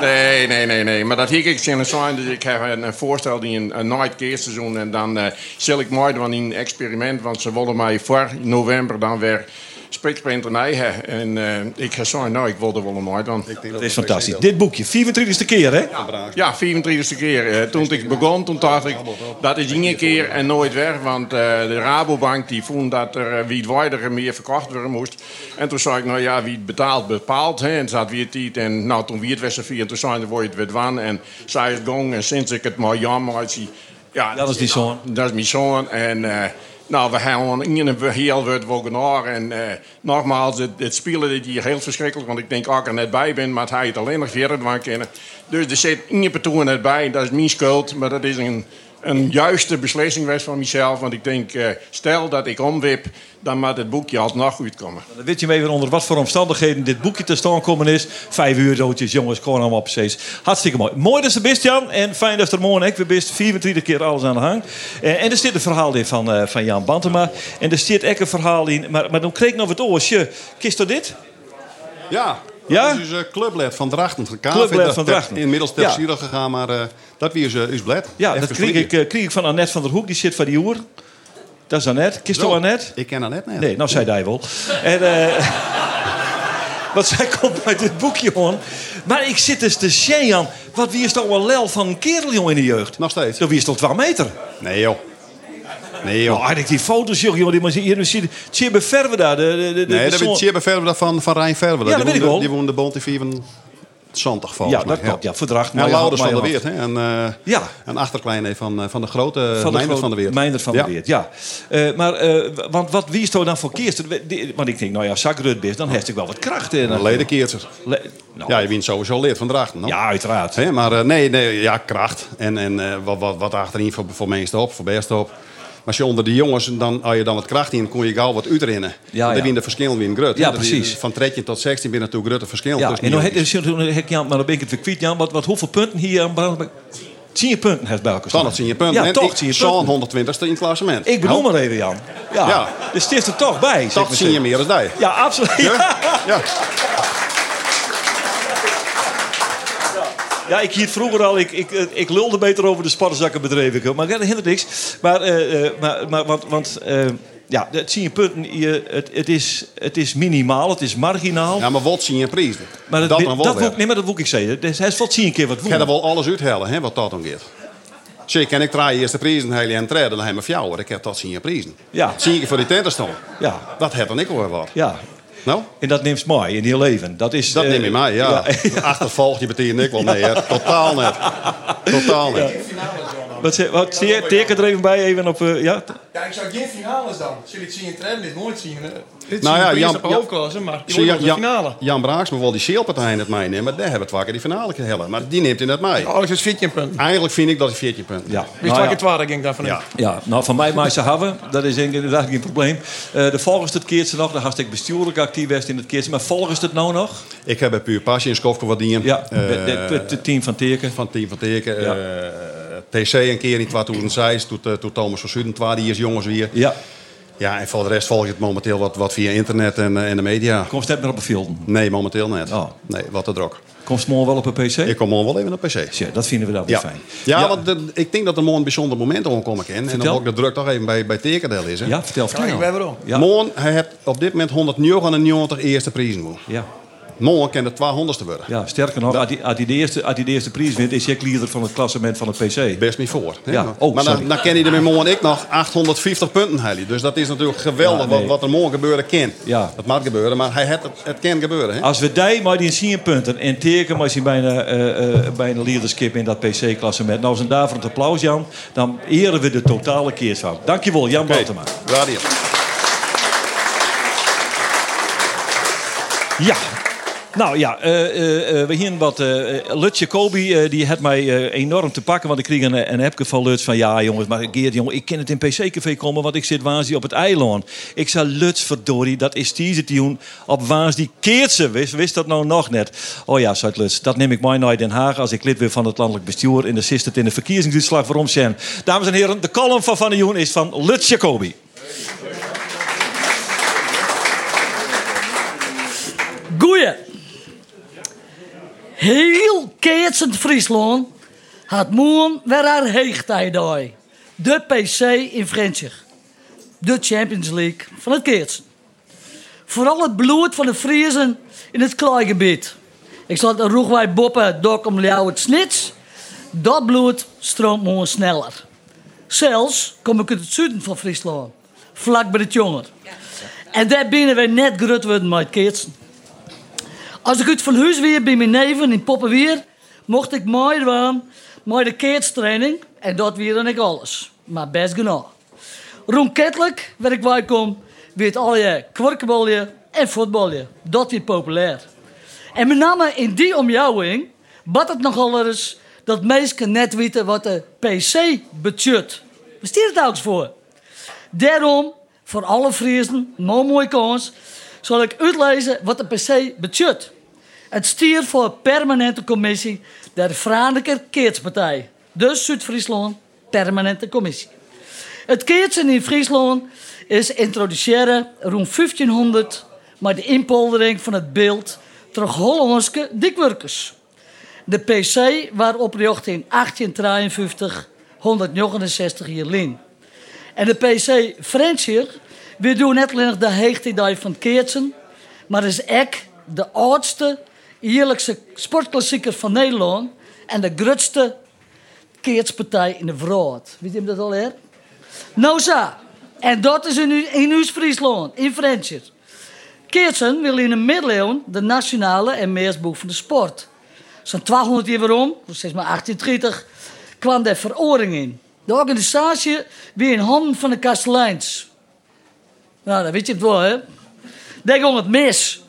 Nee, nee, nee, nee. Maar dat hier ik zin zijn, dus ik heb een, een voorstel die een, een night keerseizoen en dan uh, zal ik mooi doen in een experiment, want ze willen mij voor november dan weer spiksplinter hebben. En uh, ik ga zeggen, nou, ik wilde wel een nooit dan. Dat is fantastisch. Dit boekje, 24e keer, hè? Ja, ja 24e keer. Uh, toen ik begon, toen dacht ik, dat is één keer en nooit weg. Want uh, de Rabobank die vond dat er wie het weider meer verkocht worden moest. En toen zei ik, nou ja, wie het betaalt, bepaalt. Hè. En zat weer het En nou, toen wie het was en toen zei ik, word je het weer wan. En zij het gong. En sinds ik het maar jammer zie... Ja, dat is die zoon. Dat is mijn zoon. En... Nou, we in een heel wordt wel En uh, nogmaals, het, het spelen dit hier heel verschrikkelijk. Want ik denk, als ik er net bij ben, maar hij het alleen nog verder kennen. Dus er zit in patroon net bij. Dat is mijn schuld. Maar dat is een een juiste beslissing was van mezelf. Want ik denk, uh, stel dat ik omwip, dan moet het boekje alsnog goed komen. Dan weet je even onder wat voor omstandigheden dit boekje te staan komen is. Vijf uur doodjes, jongens, gewoon allemaal precies. Hartstikke mooi. Mooi dat ze best, Jan. En fijn dat er morgen we best 24 keer alles aan de hang. Uh, en er zit een verhaal in van, uh, van Jan Bantema. En er zit ook een verhaal in. Maar, maar dan kreeg ik nog het oortje. Kist dit? Ja, ja? Dat is dus clubled van Drachten. Clubled van Drachten. Inmiddels ter ja. gegaan, maar uh, dat wie is, uh, is blad. Ja, Even dat kreeg ik, kreeg ik van Annette van der Hoek, die zit van die oer. Dat is Annette. Kist je Annette? Ik ken Annette net. Nee, nou zei hij wel. en, [LAUGHS] wat zij komt uit dit boekje, hoor. Maar ik zit dus te zien, Wat wie is toch wel lel van een kerel, jong, in de jeugd? Nog steeds. Wie is toch 12 meter? Nee, joh. Nee, joh. Nou, eigenlijk die foto's, joh, die maar hier zien. Tjibbe Verwe daar. De, de, de, nee, dat is Tjibbe Verwe van, van Rijn Verwe. Ja, dat weet ik wel. Die woonde Bond in 24 volgens Ja, dat klopt. Ja, verdracht. En Laurens van der Weert. Hè? En, uh, ja. een achterkleine van, uh, van de grote van de Meindert van der Weert. Meindert van der Weert, ja. Uh, maar, want wat, wie is dan voor keerster? Want ik denk, nou ja, Zakrut best, dan heeft ik wel wat kracht in. Een ledenkeerster. Le nou. Ja, je wint sowieso lid van Drachten. No? Ja, uiteraard. Hè, maar nee, nee, ja, kracht. En, en wat, wat, wat achterin voor, voor meeste op, voor best op als je onder de jongens, dan, als je dan wat kracht in, kon je gauw wat uitrennen. Ja, ja. Dan de verschillen weer in grut. Ja, precies. Van 13 tot 16 ben natuurlijk grote verschil. Ja, en dan heb je, Jan, maar dan ben ik het verkwiet, Jan. Wat, wat, hoeveel punten hier aan Brandelijk? 10 punten heeft bij elkaar Dan het 10 punten. Ja, toch 10 punten. 120ste in het klassement. Ik bedoel maar even, Jan. Ja. ja. Dus het is er toch bij. Toch zie je meer dan jij. Ja, absoluut. Ja. ja. Ja, ik hield vroeger al, ik, ik, ik lulde beter over de sparrenzakken bedreven. Maar dat hindert niks. Maar, uh, maar, maar want, want uh, ja, het zie je punten. Je, het, het, is, het is minimaal, het is marginaal. Ja, maar wat zie je prijs? Maar dat, dat, dat, dat nee, maar dat wil ik zeggen. Dus hij is wat zie een keer wat woen. Ik ga wel alles uithellen, hè, wat dat dan gaat. Zeker, en ik draai eerst de prijzen heel en treden, dan heb ik jou. Ik heb dat zien je prijzen. Ja. Zie je voor die tentenstand. Ja. Dat heb dan ik hoor wat. Ja. Nou? En dat neemt mooi in je leven. Dat, is, dat uh, neem je mij, ja. [LAUGHS] ja. Achtervolg je betekent ik wel nee, hè. Totaal net. Totaal net. Wat, wat zie je? Teken er even bij, even op... Uh, ja? ja, ik zou geen finales dan. Zullen het zien in trend, dit nooit zien. Hè? Dit nou ja, Jan, hoofdklasse, maar je Jan, de finale. Jan Braaks, maar wel die scheelpartij net mij nemen. Maar daar hebben we het die finale gehellen. Maar die neemt hij net mij. Oh, is 14 punten. Eigenlijk vind ik dat het 14 punten. Ja. Wie nou, het waar, ging daarvan ja. ja, nou van mij maar ze hebben. Dat is inderdaad geen probleem. Uh, de volgens het keertje nog. Dan had ik bestuurlijk actief was in het keertje. Maar volgens het nou nog? Ik heb bij Puur Passie in Skofke wat dienen. Ja, het team van Teken. Van het team van Teken. Ja. Uh, TC een keer in 2006, toen, uh, toen Thomas van Suden, die is jongens weer. Ja. Ja, en voor de rest volg je het momenteel wat, wat via internet en, en de media. Komt het net meer op een film? Nee, momenteel net. Oh. Nee, wat te druk. Komt het morgen wel op een PC? Ik kom morgen wel even op PC. Ja, dat vinden we dan weer ja. fijn. Ja, ja. want de, ik denk dat er morgen een bijzonder moment omkomen kan. En dan ook de druk toch even bij, bij Tekendel is. Hè? Ja, vertel. vertel. Kijk, waarom? Ja. Morgen, hij heeft op dit moment 199 eerste prijzen. Ja. Morgen kan het 200ste worden. Ja, sterker nog, als hij de eerste, als die de eerste prijs wint, is hij leader van het klassement van het PC. Best niet voor. Ja. Oh, maar dan, dan ken hij er met morgen ik nog 850 punten. Dus dat is natuurlijk geweldig ja, nee. wat, wat, er morgen gebeuren kan. Ja. Dat mag gebeuren, maar hij het, het kan gebeuren. Als we die maar die 10 punten en teken maar hij bijna, uh, uh, bijna leaderskip in dat PC-klassement. Nou, zijn daarvoor een applaus, Jan. Dan eren we de totale keersfout. Dankjewel, Jan okay. Baltema. Radio. Ja, Nou ja, eh, eh, eh, we hier wat. Lutje Kobi, die had mij enorm te pakken. Want ik kreeg een, een appje van Luts van... Ja, jongens, maar Geert, jongen, ik kan het in PC-café komen... want ik zit waanzinnig op het eiland. Ik zei, Luts, verdorie, dat is die tune op waans die keert ze. Wist, wist dat nou nog net? Oh ja, zei Luts, dat neem ik mij naar Den Haag... als ik lid ben van het landelijk bestuur... en de het in de verkiezingsuitslag waarom zijn. Dames en heren, de column van Van de Joen is van Lutz Jacobi. Goeie. Heel keertsend Friesland had moen weer haar heegtijd. De PC in French. De Champions League van het keertsen. Vooral het bloed van de Friesen in het kleigebied. Ik zat een roegwij boppen dok om jou het snits. Dat bloed stroomt mooi sneller. Zelfs kom ik uit het zuiden van Friesland. Vlak bij het jonger. En daar binnen wij net grut worden met keertsen. Als ik uit van huis weer bij mijn neven in Poppenweer, mocht ik mooi doen met de keertstraining. En dat weer dan ik alles. Maar best genoeg. Roemkettelijk, waar ik bij kom, weet al je kwarkenbolje en voetbalje. Dat weer populair. En met name in die omjouwing, wat het nogal eens dat mensen net weten wat de PC budget. Waar staat het ook voor? Daarom, voor alle Friesen, nog mooi kans, zal ik uitlezen wat de PC budget. Het stier voor permanente commissie der Franeker Keertspartij. Dus Zuid-Friesland, permanente commissie. Het keertsen in Friesland is introduceren rond 1500 met de inpoldering van het beeld terug Hollandse dikwerkers. De PC waarop richt in 1853 169 jaar lin. En de PC Frenchier, we doen net de heegtidee van Keertsen, maar is ook de oudste eerlijkste sportklassieker van Nederland en de grootste keertspartij in de wereld. Weet je dat al, hè? Nou zo. En dat is in, in Oost-Friesland, in Frenchier. Keertsen wil in de middeleeuwen de nationale en van de sport. Zo'n 1200 jaar waarom, zeg maar 1830, kwam de veroring in. De organisatie weer in handen van de kasteleins. Nou, dat weet je het wel, hè? Daar ging het mis.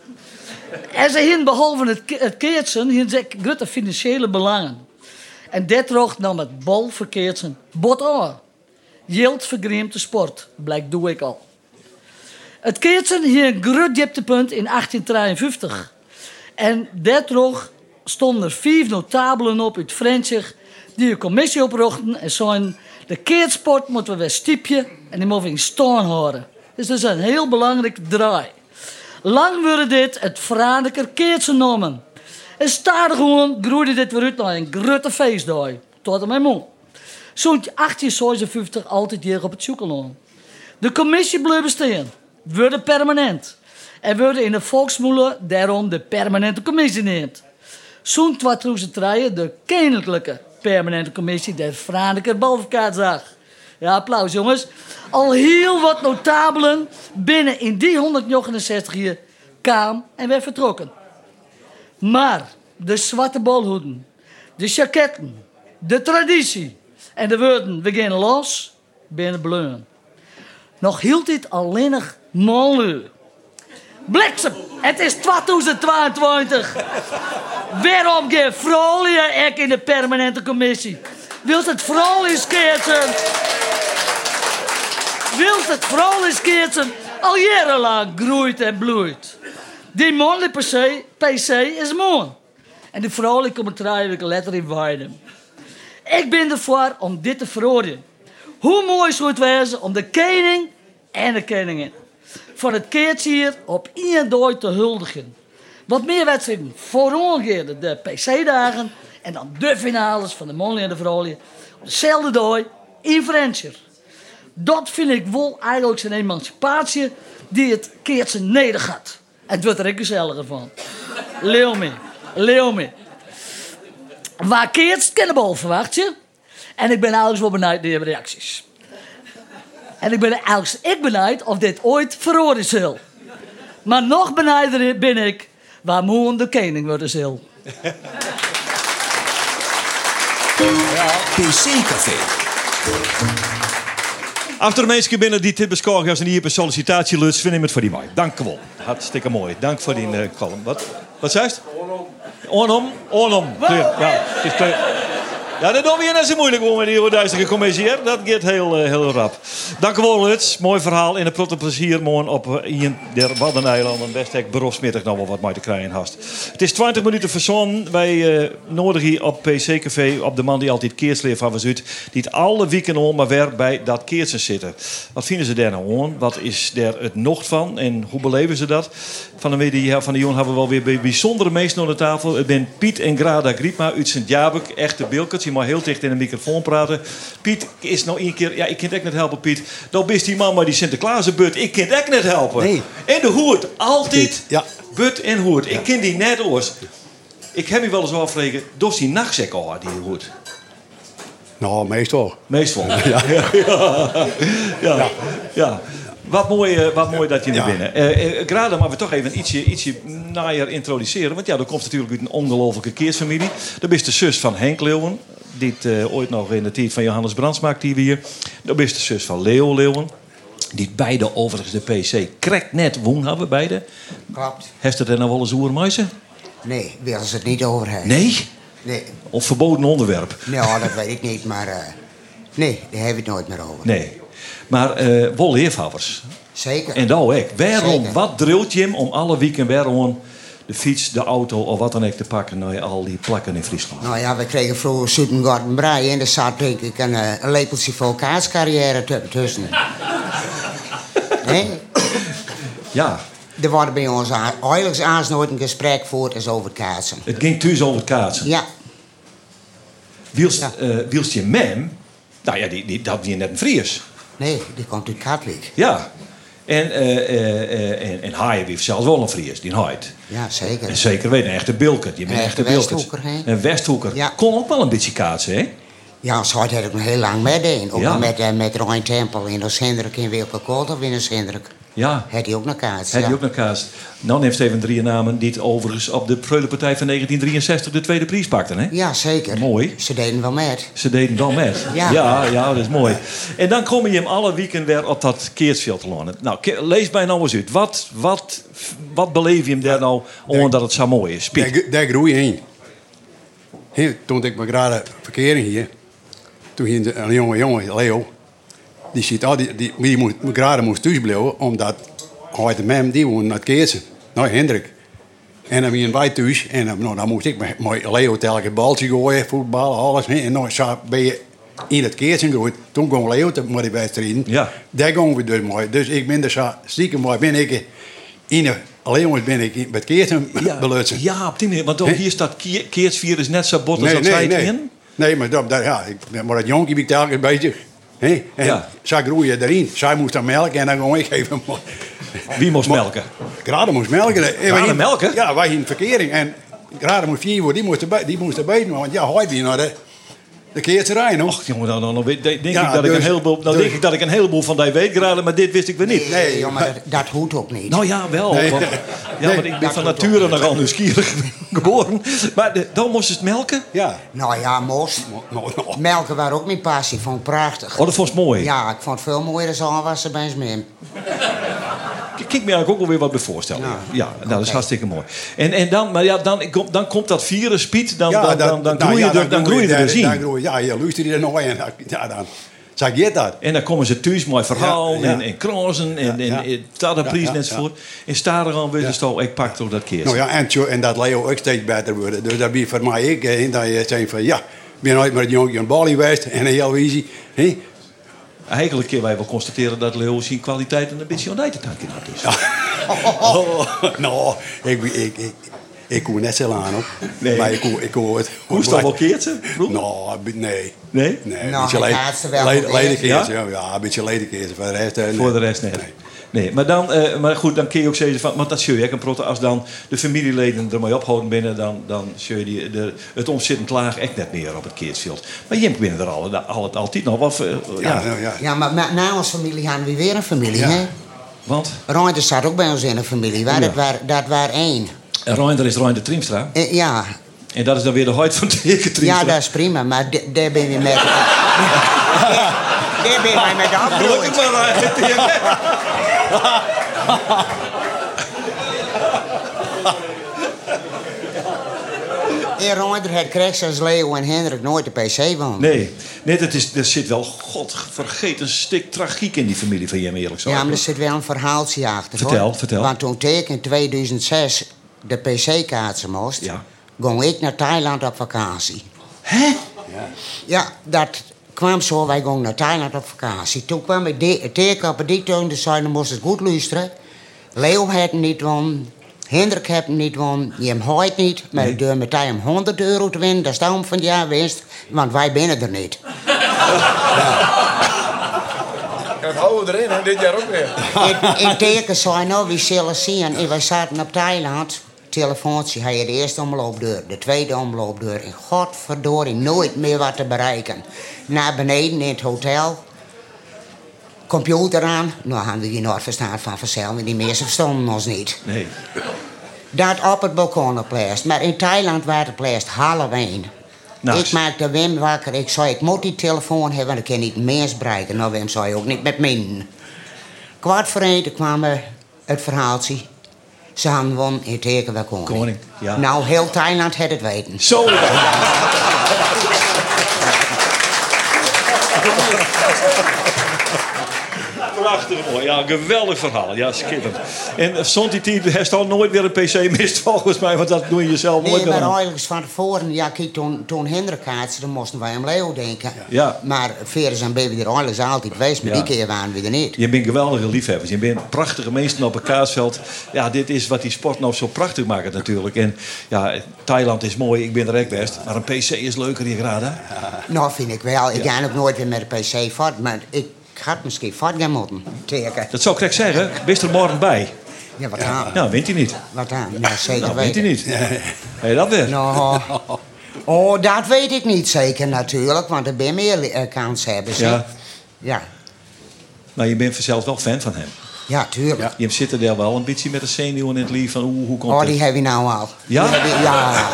En ze hadden behalve het, het keertsen, grote financiële belangen. En droeg nam het bal voor keertsen bot aan. De sport, blijkt doe ik al. Het keertsen hier een groot dieptepunt in 1853. En dat droeg stonden er vijf notabelen op uit French die een commissie oprochten en zeiden: de keertsport moeten we weer stiepje en die moeten we in staan houden. Dus dat is een heel belangrijke draai. Lang wordt dit het Franeker keertsen noemen. En stadig gewoon groeide dit weer uit naar een grote feestdag. Tot aan mijn mond. Zo'n 1856 altijd hier op het zoeken. De commissie bleef bestaan. Worden permanent. En worden in de volksmoelen daarom de permanente commissie neemt. Zo'n 2003 de koninklijke permanente commissie der Franeker Balverkaart zag. Ja, applaus jongens. Al heel wat notabelen binnen in die 169 jaar kwam en werd vertrokken. Maar de zwarte bolhoeden, de jaketten, de traditie en de woorden gaan los binnen bleun. Nog hield dit alleen nog mooi. Bliksem, het is 2022. Waarom geen vrolijk ik in de permanente commissie? Wilt het vrolijk keertsen? Wilt het vrolijk keertsen? Al jarenlang groeit en bloeit. Die mannelijke PC, PC is mooi. En de vrouwelijke commentaar ik letter in weiden. Ik ben ervoor om dit te veroordelen. Hoe mooi zou het wezen om de koning en de koningin van het keertje hier op één dooi te huldigen. Wat meer wedstrijden voorongeerde de PC-dagen en dan de finales van de mannen en de vrouwen op dezelfde dooi in Frencher. Dat vind ik wel eigenlijk zijn emancipatie die het keertje neder gaat. Het wordt er gezelliger van. Leeuw me, leeuw me. Waar keert kennenbal verwacht je? En ik ben eigenlijk wel benieuwd naar de reacties. En ik ben eigenlijk ik benieuwd of dit ooit veroordeeld zal. Maar nog benijder ben ik waar Moon de koning worden zal. PC-café. Achter de mensen binnen die dit bescoren een hier per sollicitatie lust, vind ik het voor die mooi. Dank wel. Hartstikke mooi. Dank voor die uh, column. Wat? Wat zei het? Onom. Onom. Ja, het is ja, dat doen we hier zo moeilijk om met die duistere commissie. Dat gaat heel, eh, heel rap. Dank u wel. Mooi verhaal. In een protte plezier morgen op eh, Ian der Waddeneilanden. Best ik beroepsmiddag nog wel wat mee te krijgen hast. Het is 20 minuten verzon. Wij eh nodig hier op PC Café op de man die altijd keersleer van was uit. Die het alle weekenden om maar weer bij dat keertsen zitten. Wat vinden ze daar nou? Wat is daar het nog van? En hoe beleven ze dat? Van de, van de jongen hebben we wel weer bij- bijzondere meesten aan de tafel. Het zijn Piet en Grada Griepma uit Sint-Jabek. Echte Bilkert. Je mag heel dicht in de microfoon praten. Piet is nou één keer... Ja, ik kan het net helpen, Piet. Dan is die man maar die Sinterklaas-but. Ik kan het net helpen. Nee. En de hoert. Altijd Ja. but en hoert. Ik ken die net oors. Ik heb me wel eens afvregen. Doos die nachtzek al die hoert? Nou, meestal. Meestal. [LAUGHS] Ja. Ja. Ja. ja. Wat mooi, eh, wat mooi dat je er binnen. Grada, maar we toch even ietsje, ietsje naaier introduceren. Want ja, dat komt natuurlijk uit een ongelofelijke keersfamilie. Dat is de zus van Henk Leeuwen. Die het, eh, ooit nog in de tijd van Johannes Brands maakte hier weer. Dat is de zus van Leo Leeuwen. Die beide overigens de PC krek net woon hebben, beide. Klopt. Heeft het er nou wel eens oer meisje? Nee, willen ze het niet over hebben. Nee? Nee. Of verboden onderwerp? Nou, dat weet ik niet, maar... eh, nee, daar hebben we het nooit meer over. Nee. Maar wel leefhouders. Zeker. En dat ook. Waarom, Zeker. wat drilt je hem om alle weekend weer gewoon de fiets, de auto of wat dan ook te pakken naar al die plakken in Friesland? Nou ja, we kregen vroeger Soetengorten Brei en er zat denk ik een, eh, een lepeltje vol kaatscarrière tu- tussen. [LAUGHS] nee? Ja, Er wordt bij ons eigenlijk aans nooit een gesprek voort als over kaatsen. het ging thuis over het kaatsen. Ja, Wielst, eh, wielst je mem, nou ja, die, die, dat net een Fries. nee, die komt uit Katwijk. Ja. En, eh eh eh, en, en Haaien heeft zelfs wel een Fries, die Haait. Ja, zeker. En zeker weten, een echte Bilkert. Je bent Een echte. Westhoeker, hè? Een Westhoeker. Ja. Kon ook wel een beetje kaatsen, hè? Ja, zo had ik nog heel lang meedeen. Ook Ja. met, met Rijn Tempel in Oosthendrijk en Wilke Koolhof in Oosthendrijk. Ja. Had hij ook nog kaats. Heb ja. je ook nog kaas? Nou neemt Steven drie namen die het overigens op de Preulenpartij van 1963 de tweede prijs pakten, hè? Ja, zeker. Mooi. Ze deden wel met. Ze deden dan met. Ja. ja, ja, dat is mooi. En dan kom je hem alle weekend weer op dat keersveld te lonen. Nou, lees mij nou eens uit. Wat, wat, wat beleef je hem daar nou omdat het zo mooi is? Piet. Daar, daar groei je heen. He, toen ik me graag verkering hier, toen ging een jonge jongen, Leo, die ziet al die, die, die moest, graag moest thuis blijven, omdat hij de mem die woonde naar het Keersen, naar Hendrik. En dan waren wij thuis en dan, nou, dan moest ik met, met Leo telkens baltje gooien, voetbal, alles. En dan zo ben je in het Keersen gegooid. Toen kwam Leo te- met die wedstrijden. Ja. Daar gingen we dus mooi. Dus ik ben er zo stiekem mooi ben ik in de, alleen jongens ben ik met Keersen [LAUGHS] belutsen. Ja, op die manier. Want Hè? hier staat keer- keersvirus net zo bot als Nee, dat nee, nee. in. Nee, maar, dat, dat, ja, ik, maar dat jonkie ben ik telkens bezig. Hè? En Ja. zij groeien erin. Zij moest dan melken en dan gewoon ik even... Wie moest melken? Grade moest melken. En wij Grade gingen- melken? Ja, wij in verkering. En Grade moest vier worden, die moest erbij, die moest erbij. Want ja, hij die naar de, de keerterij nog. Och, jongen, dan, dan, dan weet- denk, Ja, ik dat ik dus- een heleboel, nou dus- denk ik dat ik een heleboel van die weet graden, maar dit wist ik weer niet. Nee, joh, maar dat, dat hoeft ook niet. Nou ja, wel. Nee. want, ja, Nee. want ik ben van nature nogal nieuwsgierig [LAUGHS] geboren. Maar de, dan moest het melken? Ja. Nou ja, moest. Melken waren ook mijn passie. Vond ik prachtig. Oh, dat vond je mooi. Ja, ik vond het veel mooier dan aanwassen bij mijn Ik kijk me eigenlijk ook wel weer wat bij voorstellen. Ja, Ja. nou, dat is hartstikke mooi. En, en dan, maar ja, dan, dan komt dat virus, Piet, dan, dan, dan, dan nou, groei je ja, er, dan groei je er je- Ja, je luistert er nog en ja, dan zeg je dat. En dan komen ze thuis mooi verhaal Ja, ja. en, en krozen en, Ja, en, en enzovoort. En staren gaan we dus toch, ik pak toch dat keer. Nou ja, en, en dat Leo ook steeds beter worden. Dus dat ben voor mij ik. hè, dat je zegt van ja, ben nooit met een jongetje in Bali geweest en heel easy. Eigenlijk kunnen wij wel constateren dat Leo zijn kwaliteiten een beetje aan te tanken had. Dus. Oh, nou, ik, ik, ik, ik koe net zo aan op. Nee. Maar ik koe, ik koe het. Hoe is dat wel keertje? vroeger? Nou, nee. Nee? Nee, Nou, een beetje hij le- gaat ze wel le- proberen. ledenkeertje. Ja? ja, een beetje ledenkeertje. Voor de rest, eh, nee. Voor de rest nee. Nee, maar, dan, eh, maar goed, dan kun je ook zeggen van, want dat zul je ook een protte, als dan de familieleden ermee ophouden binnen, dan, dan zul je die, de, het omzittend laag echt net meer op het keertsveld. Maar je binnen er alle, alle, altijd nog eh, ja, nou, ja. Ja, maar ma- na onze familie gaan we weer een familie, Ja. hè? Want Reinters zat ook bij ons in een familie. Waar, Ja. dat, waren, dat waren één. Reinder is Reinder Triemstra. Eh, ja. En dat is dan weer de huid van Teke ja, Triemstra. dat is prima, maar de- daar ben je met... [LAUGHS] [LAUGHS] daar ben je met Gelukkig afgelopen. maar, [LAUGHS] [LAUGHS] Ronder had Krex als Leo en Hendrik nooit de PC van. Nee, nee dat is, er zit wel, god, vergeet een stuk tragiek in die familie van Jem, eerlijk zo. Ja, maar er zit wel een verhaaltje achter. Vertel, hoor. vertel. Want toen ik in 2006 de PC-kaarten moest, Ja. ging ik naar Thailand op vakantie. Hè? Ja, dat kwam zo. Wij gingen naar Thailand op vakantie. Toen kwam ik de- op het dictoon, dus zei dan moest het goed luisteren. Leo had niet won. Hendrik had hem niet won. Je hem hoort niet. Maar ik met hem 100 euro te winnen. Dat is daarom van jaar winst. Want wij binnen er niet. [LAUGHS] Dat houden we erin, hè? dit jaar ook weer. In, in teken zei nou, wie zullen zien. En wij zaten op Thailand. Telefoontje, hij had de eerste omloopdeur, de tweede omloopdeur. En godverdorie, nooit meer wat te bereiken. Naar beneden in het hotel. Computer aan. Nou, hadden we hier nooit verstaan van vanzelf. want Die mensen verstonden ons niet. Nee. Dat op het balkon opleest. Maar in Thailand werd het pleest half één. Nachts. Ik maakte Wim wakker. Ik zei, ik moet die telefoon hebben, want ik kan niet meer bereiken. Nou, Wim zei ook niet met min. Kwart voor één toen kwam er het verhaaltje. Ze hadden won in teken wel koning. Koning, ja. Nou, heel Thailand had het weten. Zo. [LAUGHS] Prachtig mooi. Ja, geweldig verhaal. Ja, schitterend. En zond die tijd, hij staat nooit weer een PC mist [LAUGHS] volgens mij, want dat doe je jezelf nooit Nee, maar eigenlijk is van tevoren, ja, kijk, toen, toen Hendrik kaatste, dan moesten wij aan Leo denken. Ja. Maar Veres en Baby er alles altijd geweest, maar Ja. die keer waren we er niet. Je bent geweldige liefhebbers. Je bent prachtige mensen op een kaasveld. Ja, dit is wat die sport nou zo prachtig maakt natuurlijk. En ja, Thailand is mooi, ik ben er ook best. Maar een PC is leuker hier graag, hè? Nou, vind ik wel. Ik Ja. ga ook nooit weer met de PC voort, maar ik had misschien voort gaan moeten. Teken. Dat zou ik direct zeggen. Wees er morgen bij. Ja, wat aan? Nou, wint hij niet. Wat aan? Ja, zeker Nou, wint weten. hij niet. Hé, dat weer. Nou, oh, dat weet ik niet zeker natuurlijk, want er ben meer eh, kanshebbers. Ja. Ja, Maar je bent vanzelf wel fan van hem. ja, tuurlijk. Je zit er wel een beetje met de zenuwen in het lief van hoe, hoe komt Oh, het? die heb je nou al. Ja? Die heb je, ja.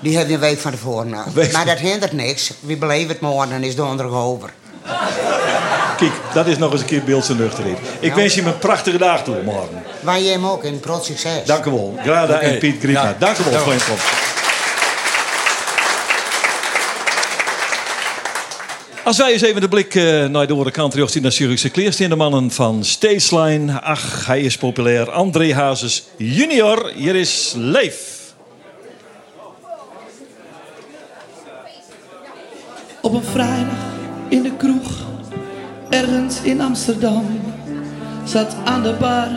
Die heb je een week van tevoren al. Maar dat hindert niks. We beleven het morgen en is donderdag over. Kijk, dat is nog eens een keer beeld zijn nuchterheid. Ik wens je een prachtige dag toe morgen. Je hem ook in. Prot succes. Dank u wel. Grada en Piet Griepma. Ja. Dank u wel voor je komst. Als wij eens even de blik eh, naar de andere kant terugzien naar Zurichse de mannen van Stageline. Ach, hij is populair. André Hazes junior. Hier is Leef. Op een vrijdag in de kroeg, ergens in Amsterdam, zat aan de bar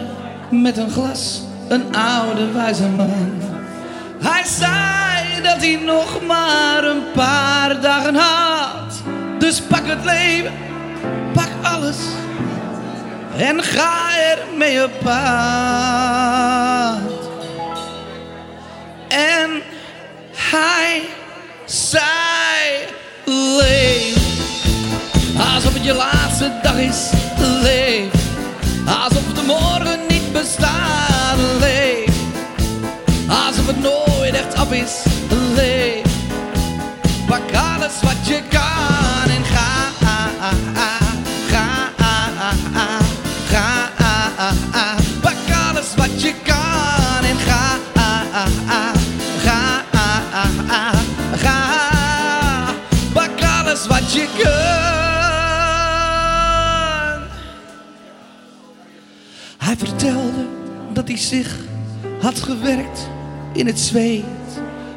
met een glas een oude wijze man. Hij zei dat hij nog maar een paar dagen had, dus pak het leven, pak alles en ga er mee op pad. En hij zei je laatste dag is, leef Alsof de morgen niet bestaat, leef Alsof het nooit echt af is, leef Pak alles wat je kan zich had gewerkt in het zweet.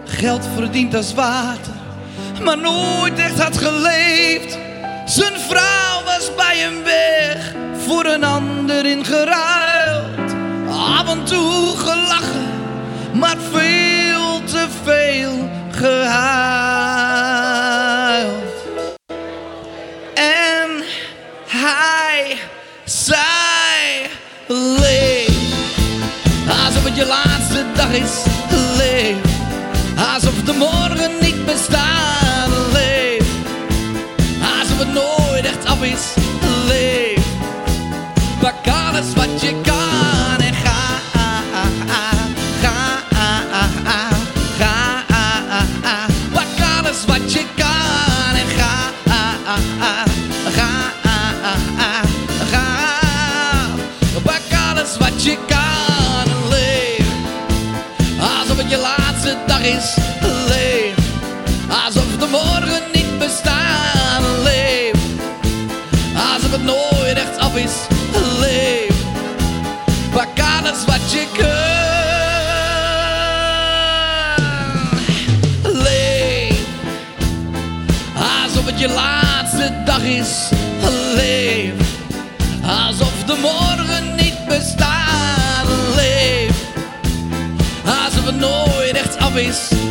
Geld verdiend als water Maar nooit echt had geleefd. Zijn vrouw was bij hem weg Voor een ander ingeruild. Af en toe gelachen Maar veel te veel gehuild dag is, leef Alsof de morgen niet bestaat, leef Alsof het nooit echt af is, leef Pak alles wat je kan kan echt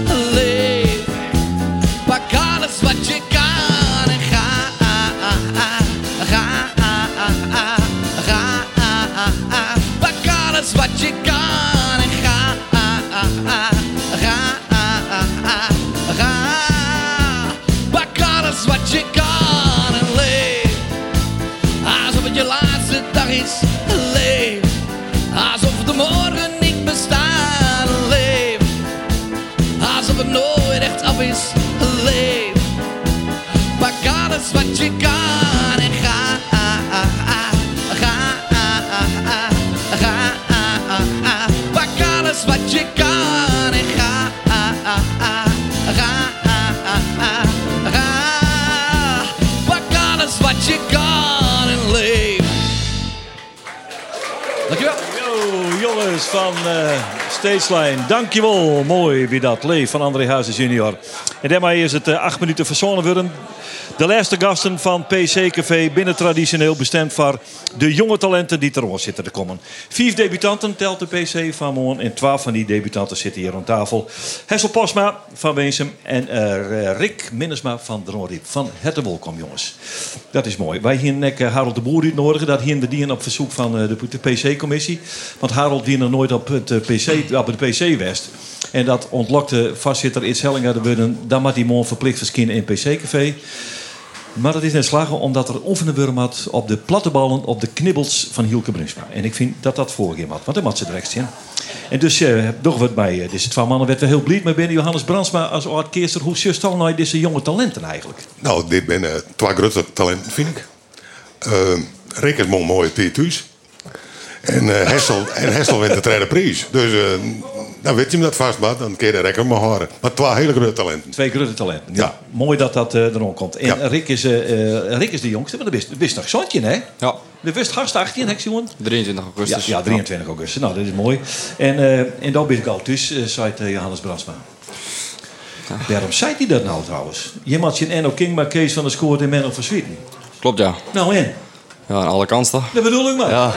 Stageline. Dankjewel. Mooi wie dat leeft van André Hazes junior. En daarmee is het eh, acht minuten verzonnen worden. De laatste gasten van PC Café binnen traditioneel bestemd voor de jonge talenten die oor zitten te komen. Vijf debutanten telt de PC van Moon en twaalf van die debutanten zitten hier aan tafel. Hessel Posma van Weensum en eh, Rick Minnesma van Dronriep. Van harte welkom jongens. Dat is mooi. Wij hier nek eh, Harold de Boer uitnodigen. Dat hier de dien op verzoek van eh, de, de PC-commissie. Want Harold die nog nooit op het, PC, op het PC West. En dat ontlokte voorzitter Iets Hellinger de Budden. Dan moet morgen verplicht verschijnen in PC-café. Maar dat is net slagen omdat er oefenen had op de platte ballen, op de knibbels van Hielke Brunsma. En ik vind dat dat vorige had, want dan moet ze direct zien. En dus eh nog wat bij eh, deze twee mannen werd er heel blij mee binnen. Johannes Brandsma als oud keerster. Hoe just al naar deze jonge talenten eigenlijk? Nou, dit zijn eh, twee grote talenten, vind ik. Uh, Rick is mooi mooi Piet thuis. En eh, Hessel, en Hessel wint de tweede prijs. Dus dan weet je hem dat vast, maar dan kun je de rekker maar horen. Maar twee hele grote talenten. Twee grote talenten. Ja. Mooi dat dat uh, erom komt. En Rick, is, uh, Rick is de jongste, maar dat wist, wist nog zontje, hè? Ja. De wist gast 18, hè, jongen? 23 augustus. Ja, ja 23 augustus. Nou, dat is mooi. En, uh, en dan ben ik al dus, uh, zei Johannes Brandsma. Ja. Waarom zei hij dat nou trouwens? Je had je Enno King maar Kees van de Scoort in Menno verswieten. Klopt, ja. Nou, en? Ja, aan alle kanten toch? Dat bedoel ik maar. Ja.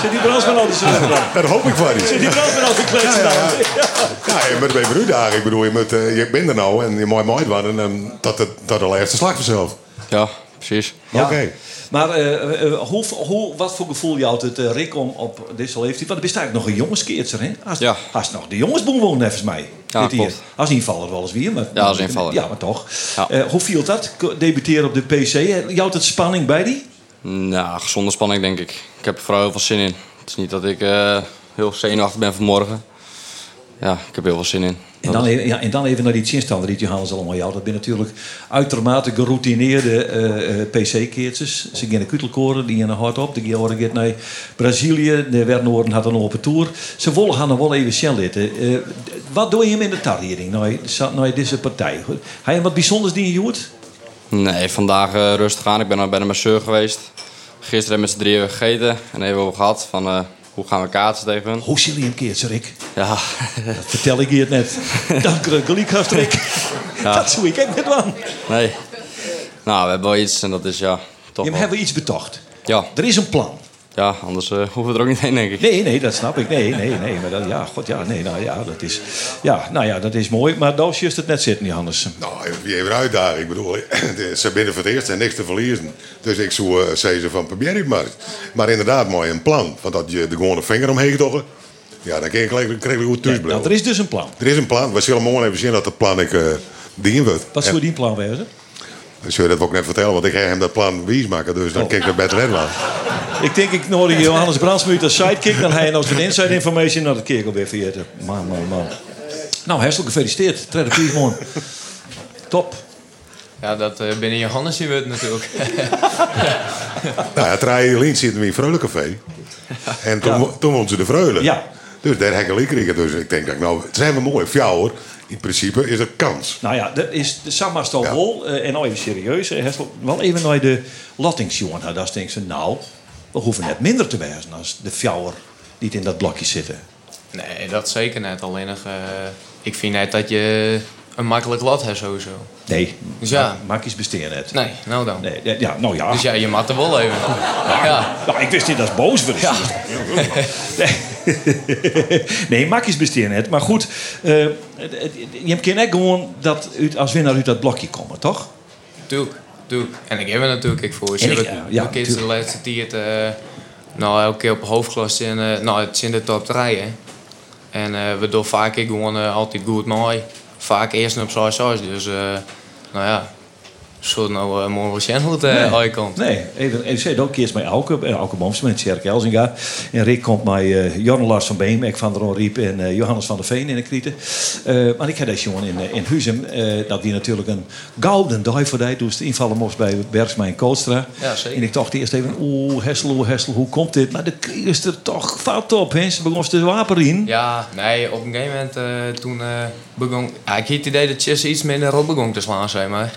Zit die Brandsman altijd zo Dat hoop ik van niet. Zit die Brandsman altijd kletsen ja, ja, ja. ja, je moet bij uitdagen. Ik bedoel, je, moet, uh, je bent er nou en je moet mooi worden. En dat het dat de laatste slag vanzelf. Ja, precies. Ja. Oké. Okay. Maar uh, hoe, hoe, wat voor gevoel jou het uh, Rick om op deze leeftijd? Want er bestaat nog een jongenskeertser, hè? Als, ja. als nog de jongensboom woont, nevens mij. Ja, klopt. Als invaller wel eens weer. Maar, ja, als invaller. Ja, maar toch. Ja. hoe viel dat? Debuteren op de PC. Jou het spanning bij die? Nou, gezonde spanning denk ik. Ik heb er vooral heel veel zin in. Het is niet dat ik uh, heel zenuwachtig ben vanmorgen. Ja, ik heb heel veel zin in. En dan, even, ja, en dan even naar die zinstanden die Johannes allemaal jou. Dat zijn natuurlijk uitermate geroutineerde uh, uh, PC-keertjes. Ze gaan de kutelkoren, die gaan hard op. Die gaan gaat naar Brazilië. De Wernorden had een tour. Ze willen gaan er wel even zitten. Uh, wat doe je hem in de tarriering naar, naar deze partij? Heb je wat bijzonders die je doet? Nee, vandaag uh, rustig aan. Ik ben al bij de masseur geweest. Gisteren hebben we met z'n drieën gegeten. En hebben we over gehad van uh, hoe gaan we kaatsen tegen hun. Hoe je een keertje, [LAUGHS] Rick? Ja. Dat vertel ik je het net. Dank je, geliefd Rick. Ja. Dat zie ik ook net aan. Nee. Nou, we hebben wel iets en dat is ja, toch Je wel. hebben iets betocht. Ja. Er is een plan. Ja, anders uh, hoeven we er ook niet heen, denk ik. Nee, nee, dat snap ik. Nee, nee, nee. Maar dat, ja, god, ja, nee, nou ja, dat is, ja, nou ja, dat is mooi. Maar daar is juist het net zitten, Johannes. Nou, wie even uitdagen. Ik bedoel, [LAUGHS] ze binnen voor het eerst en niks te verliezen. Dus ik zou uh, zeggen van probeer het maar. Maar inderdaad, mooi een plan. Want dat je gewoon een vinger omheen toch. Ja, dan krijg ik, krijg ik goed thuis ja, nou, Er is dus een plan. Er is een plan. We zullen morgen even zien dat het plan ik uh, dien wordt. Wat zou die plan wezen? Zou dat ook net vertellen, want ik ga hem dat plan wies maken. Dus dan oh. kijk ik er beter net. Ik denk, ik nodig Johannes Brandsmuut als sidekick. Dan hij nog wat inside information. Nou, dat keer ik alweer vergeten. Man, man, man. Nou, hartelijk gefeliciteerd. Tredde Piesmoon. Top. Ja, dat uh, binnen Johannes je wordt natuurlijk. [LAUGHS] nou Lien zitten we in Vreulencafé. En toen, ja. toen won ze de Vreulen. Ja. Dus daar heb ik kregen. Dus ik denk, dat, nou, het zijn we mooi. Voor jou hoor. In principe is er kans. Nou ja, dat is de Samastal ja. Wol. Uh, en nou even serieus. Hè, wel even naar de lattingsjongen. Nou, dat denk ze, nou, we hoeven net minder te wijzen als de fjouwer niet in dat blokje zitten. Nee, dat zeker net. Alleen nog, eh, ik vind net dat je een makkelijk lat hebt sowieso. Nee, Dus ja. ma- makkies besteden net. Nee, nou dan. Nee, ja, ja, nou ja. Dus ja, je mat er wel even. Ja. Nou, ik wist niet dat het boos was. [LAUGHS] Nee, nee makkies besteden net. Maar goed, het- het- je kan net gewoon dat uit, als winnaar uit dat blokje komen, toch? Tuurlijk, tuurlijk. En ik heb er natuurlijk ik voor. Ik- hebben ja, ja, de kids de laatste tijd, eh nou elke keer op hoofdklas in, eh, nou het is in de top 3 hè. En we doen vaak ik gewoon altijd goed mooi. Vaak eerst op 6 6 dus eh, nou ja. Zo nou uh, mooi het uh, uitkomt. Nee, even, even zeggen, ook eerst met Auke, eh, Auke Boms met Tjerk Elzinga. En Rick komt met uh, Lars van Beem, ik van der Riep en eh, Johannes van der Veen in de Krieten. Eh, maar ik heb deze jongen in, eh, in Huzem. eh, dat die natuurlijk een gouden dag voor die. Dus de invallen moest bij Bergsma en Koolstra. Ja, zeker. En ik dacht eerst even, oeh, Hessel, oeh, Hessel, hoe komt dit? Maar de is er toch fout op, hè? Ze begon te wapen in. Ja, nee, op een gegeven moment eh, toen eh, begon... Ja, ik had het idee dat Chess iets minder op begon te slaan, zeg maar.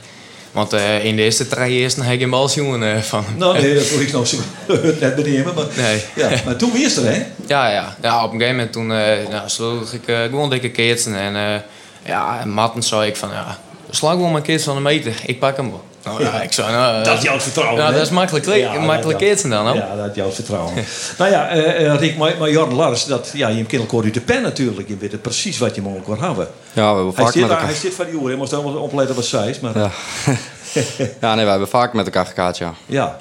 Want eh, in de eerste drie eerst heb ik een balsjongen eh, van. Nou, nee, dat wil ik nog zo [LAUGHS] net benemen. Maar, Nee. ja, [LAUGHS] maar toen wist er, hè? Ja, ja. ja op een gegeven moment toen eh nou, sloeg ik gewoon dikke keertsen. En ja, en Matten zei ik van, ja, slag gewoon mijn keertsen van de meter. Ik pak hem wel. Nou ja, ik zei, nou... Dat is jouw vertrouwen, Ja, dat is makkelijk, Ja, dat- makkelijk keertsen dan, hoor. Ja, dat is jouw vertrouwen. [LAUGHS] nou ja, eh eh, Rick, maar, maar Jorn Lars, dat, ja, je elkaar uit de pen natuurlijk. Je weet het precies wat je moet elkaar hebben. Ja, we hebben Hij vaak zit, met elkaar... hij zit van die uur, je moest allemaal opletten wat zij is. Maar, Ja. [LAUGHS] ja, nee, we hebben vaak met elkaar gekaart, ja. Ja,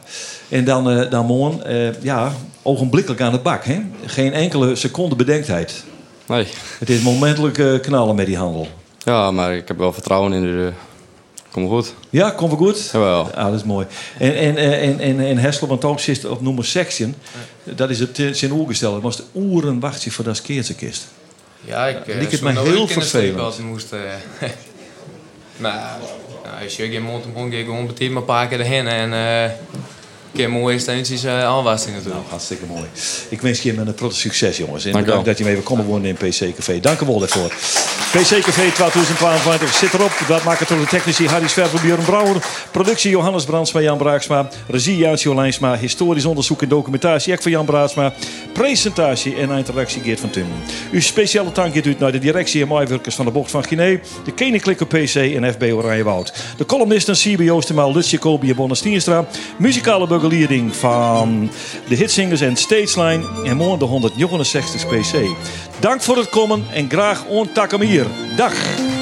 en dan, eh dan Moon, eh, ja, ogenblikkelijk aan de bak. Hè? Geen enkele seconde bedenktheid. Nee. Het is momentelijk eh, knallen met die handel. Ja, maar ik heb wel vertrouwen in de... Kom goed. Ja, komt wel goed? Jawel. Ja, dat is mooi. En, en, eh, en, en, en Hessel, want ook zit op nummer section. Dat is het eh, zijn oergesteld. Het moest oeren wachten voor dat keertje-kist. Ja, ik... eh, Liek het mij heel vervelend. moest... eh [LAUGHS] maar nou, als je geen mond op mond gewoon een paar keer erheen. En eh een keer mooie steentjes uh, natuurlijk. Nou, hartstikke mooi. Ik wens je met een grote succes, jongens. En Dank bedankt dat je mee komen wonen in PC Café. Dank u wel daarvoor. PC Café 2022 zit erop. Dat maken door de technici Harry Sverver, Björn Brouwer. Productie Johannes Brandsma, Jan Braaksma. Regie Jansjo Lijnsma. Historisch onderzoek en documentatie Ek van Jan Braaksma. Presentatie en interactie Geert van Tummen. Uw speciale dank gaat uit naar de directie en maaiwerkers van de Bocht van Guinea. De Koninklijke PC en FB Oranje Woud. De columnisten CB Oostermaal, Lutz Jacobi en Bonne Stienstra. Muzikale begeleiding van de hitsingers en Stageline. En morgen de 169 PC. Dank voor het komen en graag ontakken hier. Dag.